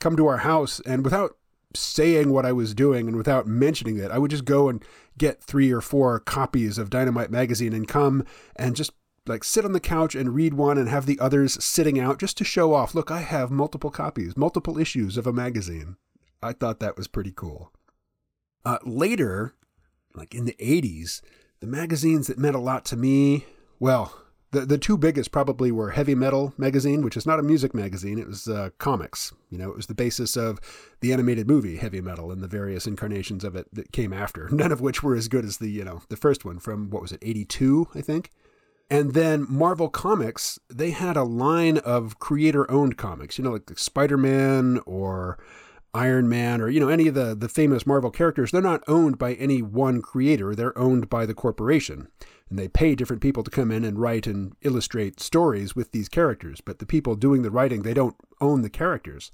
come to our house, and without saying what I was doing and without mentioning it, I would just go and get three or four copies of Dynamite magazine and come and just like sit on the couch and read one and have the others sitting out just to show off. Look, I have multiple copies, multiple issues of a magazine. I thought that was pretty cool. Uh, later, like in the 80s, the magazines that meant a lot to me, well, the the two biggest probably were Heavy Metal magazine, which is not a music magazine; it was uh, comics. You know, it was the basis of the animated movie Heavy Metal and the various incarnations of it that came after. None of which were as good as the you know the first one from what was it eighty two, I think. And then Marvel Comics, they had a line of creator owned comics. You know, like Spider Man or Iron Man or you know any of the the famous Marvel characters, they're not owned by any one creator. They're owned by the corporation. And they pay different people to come in and write and illustrate stories with these characters, but the people doing the writing, they don't own the characters.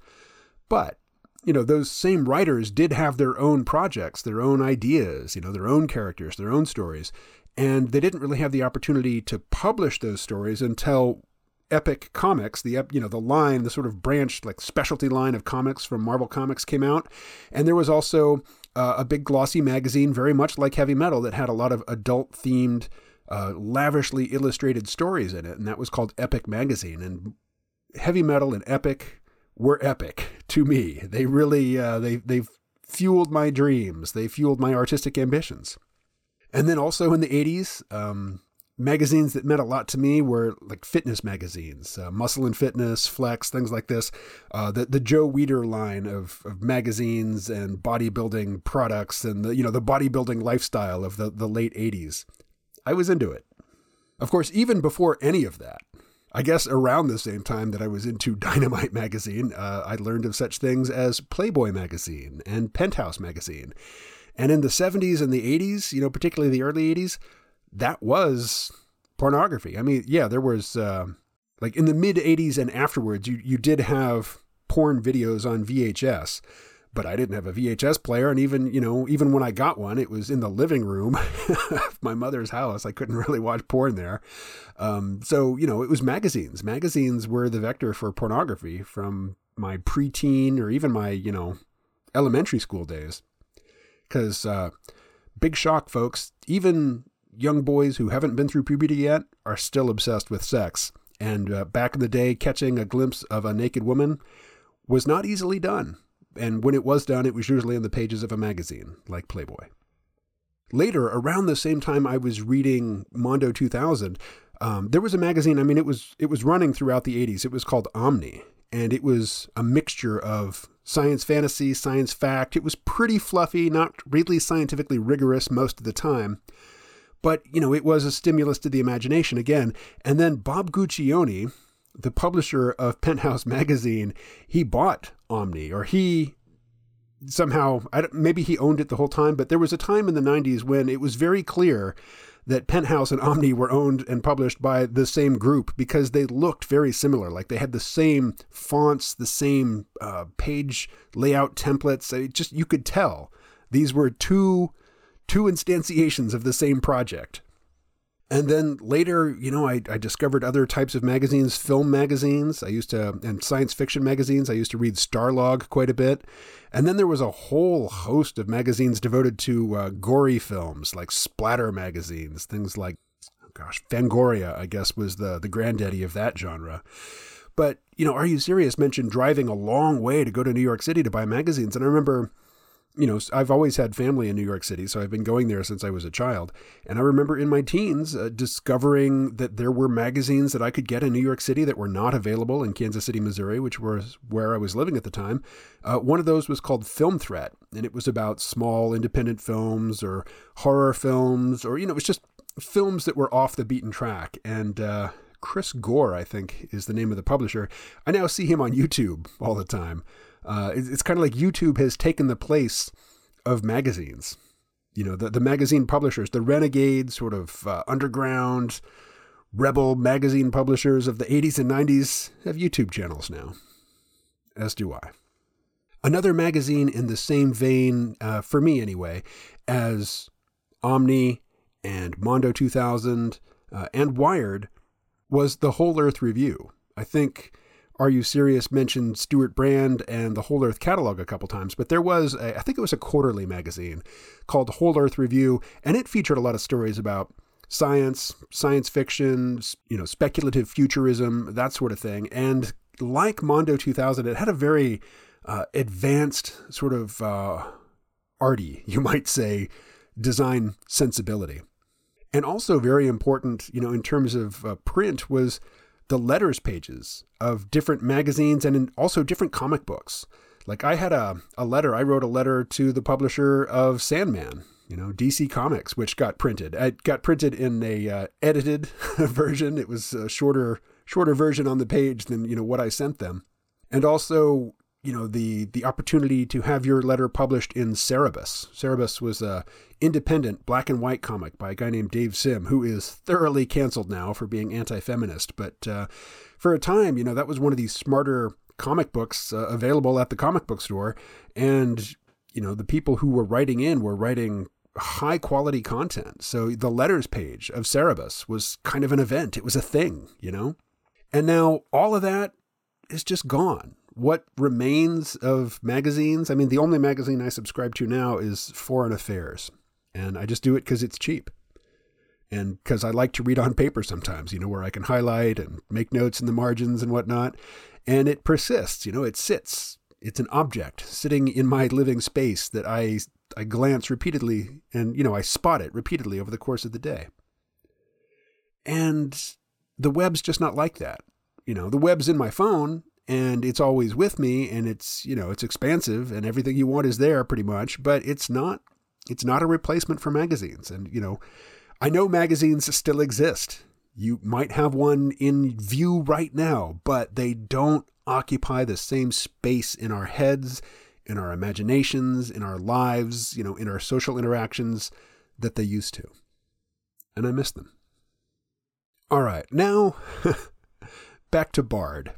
But you know, those same writers did have their own projects, their own ideas, you know, their own characters, their own stories. And they didn't really have the opportunity to publish those stories until Epic Comics, the you know the line, the sort of branched like specialty line of comics from Marvel Comics came out, and there was also uh, a big glossy magazine, very much like Heavy Metal, that had a lot of adult themed, uh, lavishly illustrated stories in it, and that was called Epic Magazine. And Heavy Metal and Epic were epic to me. They really uh, they they fueled my dreams. They fueled my artistic ambitions. And then also in the 80s, um, magazines that meant a lot to me were like fitness magazines, uh, Muscle and Fitness, Flex, things like this. Uh, the the Joe Weider line of, of magazines and bodybuilding products, and the you know the bodybuilding lifestyle of the the late '80s. I was into it. Of course, even before any of that, I guess around the same time that I was into Dynamite magazine, uh, I learned of such things as Playboy magazine and Penthouse magazine. And in the 70s and the 80s, you know, particularly the early 80s, that was pornography. I mean, yeah, there was uh, like in the mid 80s and afterwards, you, you did have porn videos on VHS but I didn't have a VHS player. And even, you know, even when I got one, it was in the living room of my mother's house. I couldn't really watch porn there. Um, so, you know, it was magazines. Magazines were the vector for pornography from my preteen or even my, you know, elementary school days. Because, uh, big shock, folks, even young boys who haven't been through puberty yet are still obsessed with sex. And uh, back in the day, catching a glimpse of a naked woman was not easily done and when it was done, it was usually in the pages of a magazine like Playboy. Later, around the same time I was reading Mondo 2000, um, there was a magazine. I mean, it was it was running throughout the 80s. It was called Omni, and it was a mixture of science fantasy, science fact. It was pretty fluffy, not really scientifically rigorous most of the time, but you know, it was a stimulus to the imagination again. And then Bob Guccione, the publisher of Penthouse magazine, he bought Omni, or he somehow maybe he owned it the whole time. But there was a time in the '90s when it was very clear that Penthouse and Omni were owned and published by the same group because they looked very similar. Like they had the same fonts, the same uh, page layout templates. It just you could tell these were two two instantiations of the same project. And then later, you know, I, I discovered other types of magazines, film magazines. I used to, and science fiction magazines. I used to read Starlog quite a bit. And then there was a whole host of magazines devoted to uh, gory films, like splatter magazines, things like, oh gosh, Fangoria, I guess, was the, the granddaddy of that genre. But, you know, RU Sirius mentioned driving a long way to go to New York City to buy magazines. And I remember you know, I've always had family in New York City, so I've been going there since I was a child. And I remember in my teens uh, discovering that there were magazines that I could get in New York City that were not available in Kansas City, Missouri, which was where I was living at the time. Uh, one of those was called Film Threat, and it was about small independent films or horror films, or, you know, it was just films that were off the beaten track. And, uh, Chris Gore, I think, is the name of the publisher. I now see him on YouTube all the time. Uh, it's, it's kind of like YouTube has taken the place of magazines. You know, the, the magazine publishers, the renegade sort of uh, underground rebel magazine publishers of the 80s and 90s have YouTube channels now, as do I. Another magazine in the same vein, uh, for me anyway, as Omni and Mondo 2000 uh, and Wired was the Whole Earth Review. I think RU Sirius mentioned Stewart Brand and the Whole Earth catalog a couple times, but there was, a, I think it was a quarterly magazine called Whole Earth Review, and it featured a lot of stories about science, science fiction, you know, speculative futurism, that sort of thing. And like Mondo 2000, it had a very uh, advanced sort of uh, arty, you might say, design sensibility. And also very important, you know, in terms of uh, print was the letters pages of different magazines and also different comic books. Like I had a, a letter, I wrote a letter to the publisher of Sandman, you know, DC Comics, which got printed. It got printed in a uh, edited version. It was a shorter shorter version on the page than, you know, what I sent them. And also you know the the opportunity to have your letter published in Cerebus. Cerebus was a independent black and white comic by a guy named Dave Sim, who is thoroughly canceled now for being anti-feminist. But uh, for a time, you know that was one of these smarter comic books uh, available at the comic book store, and you know the people who were writing in were writing high quality content. So the letters page of Cerebus was kind of an event. It was a thing, you know. And now all of that is just gone what remains of magazines, I mean, the only magazine I subscribe to now is Foreign Affairs. And I just do it because it's cheap. And because I like to read on paper sometimes, you know, where I can highlight and make notes in the margins and whatnot. And it persists, you know, it sits. It's an object sitting in my living space that I, I glance repeatedly and, you know, I spot it repeatedly over the course of the day. And the web's just not like that. You know, the web's in my phone and it's always with me and it's you know it's expansive and everything you want is there pretty much but it's not it's not a replacement for magazines and you know i know magazines still exist You might have one in view right now, but they don't occupy the same space in our heads, in our imaginations, in our lives, you know, in our social interactions that they used to. And I miss them. All right, now back to Bard.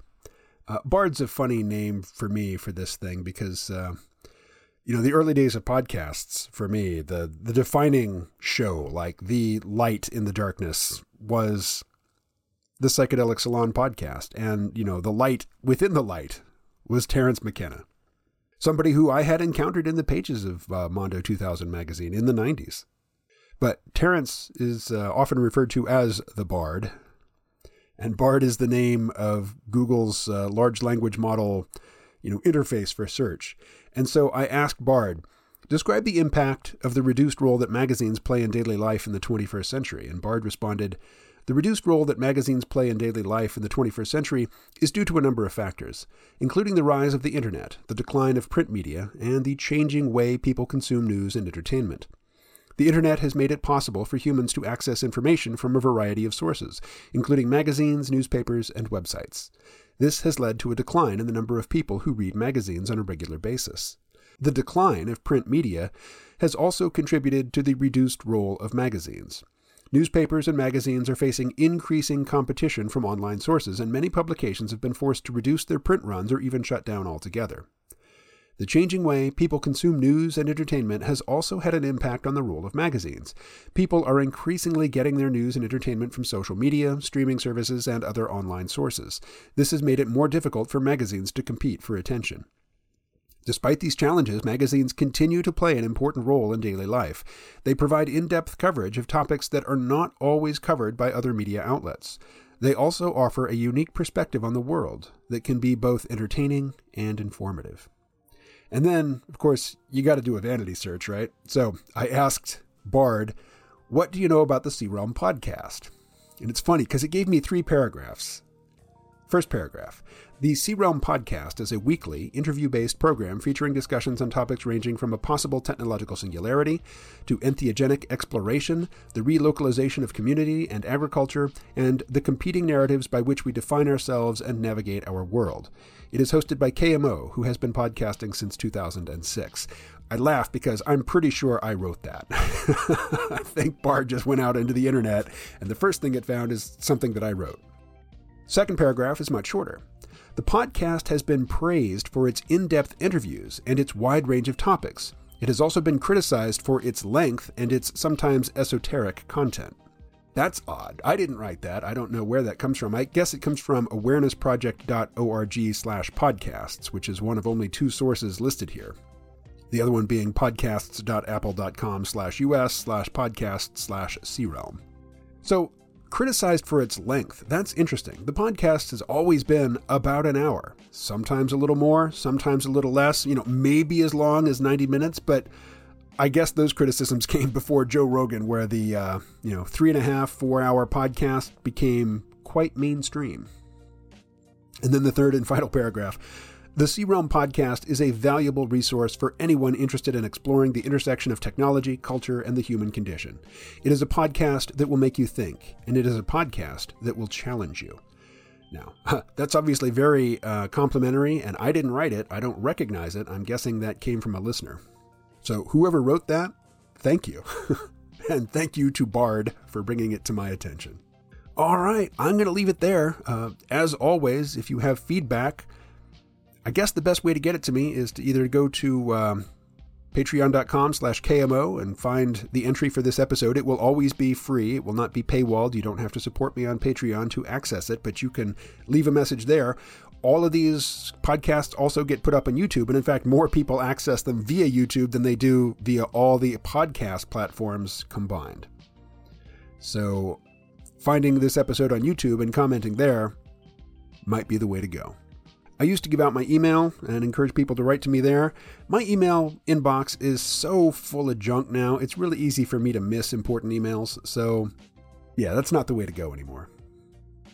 Uh, Bard's a funny name for me for this thing because, uh, you know, the early days of podcasts for me, the the defining show, like the light in the darkness, was the Psychedelic Salon podcast, and you know, the light within the light was Terence McKenna, somebody who I had encountered in the pages of uh, Mondo 2000 magazine in the 90s. But Terence is uh, often referred to as the Bard, and Bard is the name of Google's uh, large language model, you know, interface for search. And so I asked Bard, describe the impact of the reduced role that magazines play in daily life in the 21st century. And Bard responded, the reduced role that magazines play in daily life in the 21st century is due to a number of factors, including the rise of the internet, the decline of print media, and the changing way people consume news and entertainment. The internet has made it possible for humans to access information from a variety of sources, including magazines, newspapers, and websites. This has led to a decline in the number of people who read magazines on a regular basis. The decline of print media has also contributed to the reduced role of magazines. Newspapers and magazines are facing increasing competition from online sources, and many publications have been forced to reduce their print runs or even shut down altogether. The changing way people consume news and entertainment has also had an impact on the role of magazines. People are increasingly getting their news and entertainment from social media, streaming services, and other online sources. This has made it more difficult for magazines to compete for attention. Despite these challenges, magazines continue to play an important role in daily life. They provide in depth coverage of topics that are not always covered by other media outlets. They also offer a unique perspective on the world that can be both entertaining and informative. And then, of course, you got to do a vanity search, right? So I asked Bard, What do you know about the C Realm podcast? And it's funny because it gave me three paragraphs. First paragraph The C Realm podcast is a weekly, interview based program featuring discussions on topics ranging from a possible technological singularity to entheogenic exploration, the relocalization of community and agriculture, and the competing narratives by which we define ourselves and navigate our world. It is hosted by KMO, who has been podcasting since 2006. I laugh because I'm pretty sure I wrote that. I think Bard just went out into the internet, and the first thing it found is something that I wrote. Second paragraph is much shorter. The podcast has been praised for its in depth interviews and its wide range of topics. It has also been criticized for its length and its sometimes esoteric content. That's odd. I didn't write that. I don't know where that comes from. I guess it comes from awarenessproject.org slash podcasts, which is one of only two sources listed here. The other one being podcasts.apple.com slash us slash podcast slash crealm. So criticized for its length. That's interesting. The podcast has always been about an hour, sometimes a little more, sometimes a little less, you know, maybe as long as 90 minutes, but I guess those criticisms came before Joe Rogan, where the, uh, you know, three and a half, four hour podcast became quite mainstream. And then the third and final paragraph the C Realm podcast is a valuable resource for anyone interested in exploring the intersection of technology, culture, and the human condition. It is a podcast that will make you think, and it is a podcast that will challenge you. Now, that's obviously very uh, complimentary, and I didn't write it. I don't recognize it. I'm guessing that came from a listener. So, whoever wrote that, thank you. and thank you to Bard for bringing it to my attention. All right, I'm going to leave it there. Uh, as always, if you have feedback, I guess the best way to get it to me is to either go to um, patreon.com slash KMO and find the entry for this episode. It will always be free. It will not be paywalled. You don't have to support me on Patreon to access it, but you can leave a message there. All of these podcasts also get put up on YouTube, and in fact, more people access them via YouTube than they do via all the podcast platforms combined. So, finding this episode on YouTube and commenting there might be the way to go. I used to give out my email and encourage people to write to me there. My email inbox is so full of junk now, it's really easy for me to miss important emails. So, yeah, that's not the way to go anymore.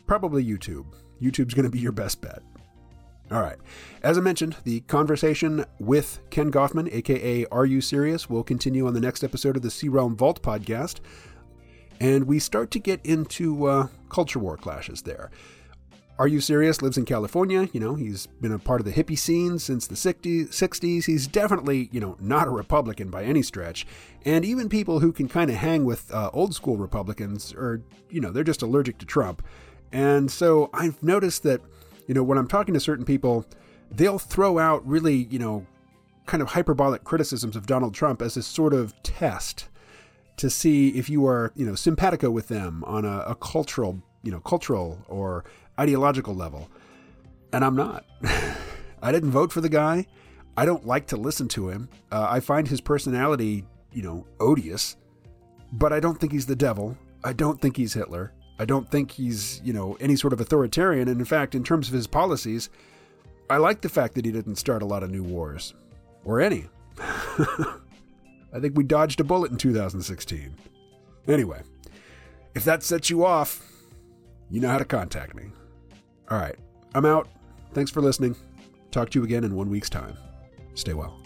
Probably YouTube. YouTube's going to be your best bet. All right. As I mentioned, the conversation with Ken Goffman, aka RU Sirius, will continue on the next episode of the C Realm Vault podcast. and we start to get into uh, culture war clashes there. RU Sirius lives in California. You know, he's been a part of the hippie scene since the 60s. He's definitely, you know, not a Republican by any stretch. And even people who can kind of hang with uh, old school Republicans are, you know, they're just allergic to Trump. And so I've noticed that, you know, when I'm talking to certain people, they'll throw out really, you know, kind of hyperbolic criticisms of Donald Trump as a sort of test to see if you are, you know, simpatico with them on a, a cultural, you know, cultural or ideological level. And I'm not. I didn't vote for the guy. I don't like to listen to him. Uh, I find his personality, you know, odious. But I don't think he's the devil. I don't think he's Hitler. I don't think he's, you know, any sort of authoritarian. And in fact, in terms of his policies, I like the fact that he didn't start a lot of new wars. Or any. I think we dodged a bullet in 2016. Anyway, if that sets you off, you know how to contact me. All right, I'm out. Thanks for listening. Talk to you again in one week's time. Stay well.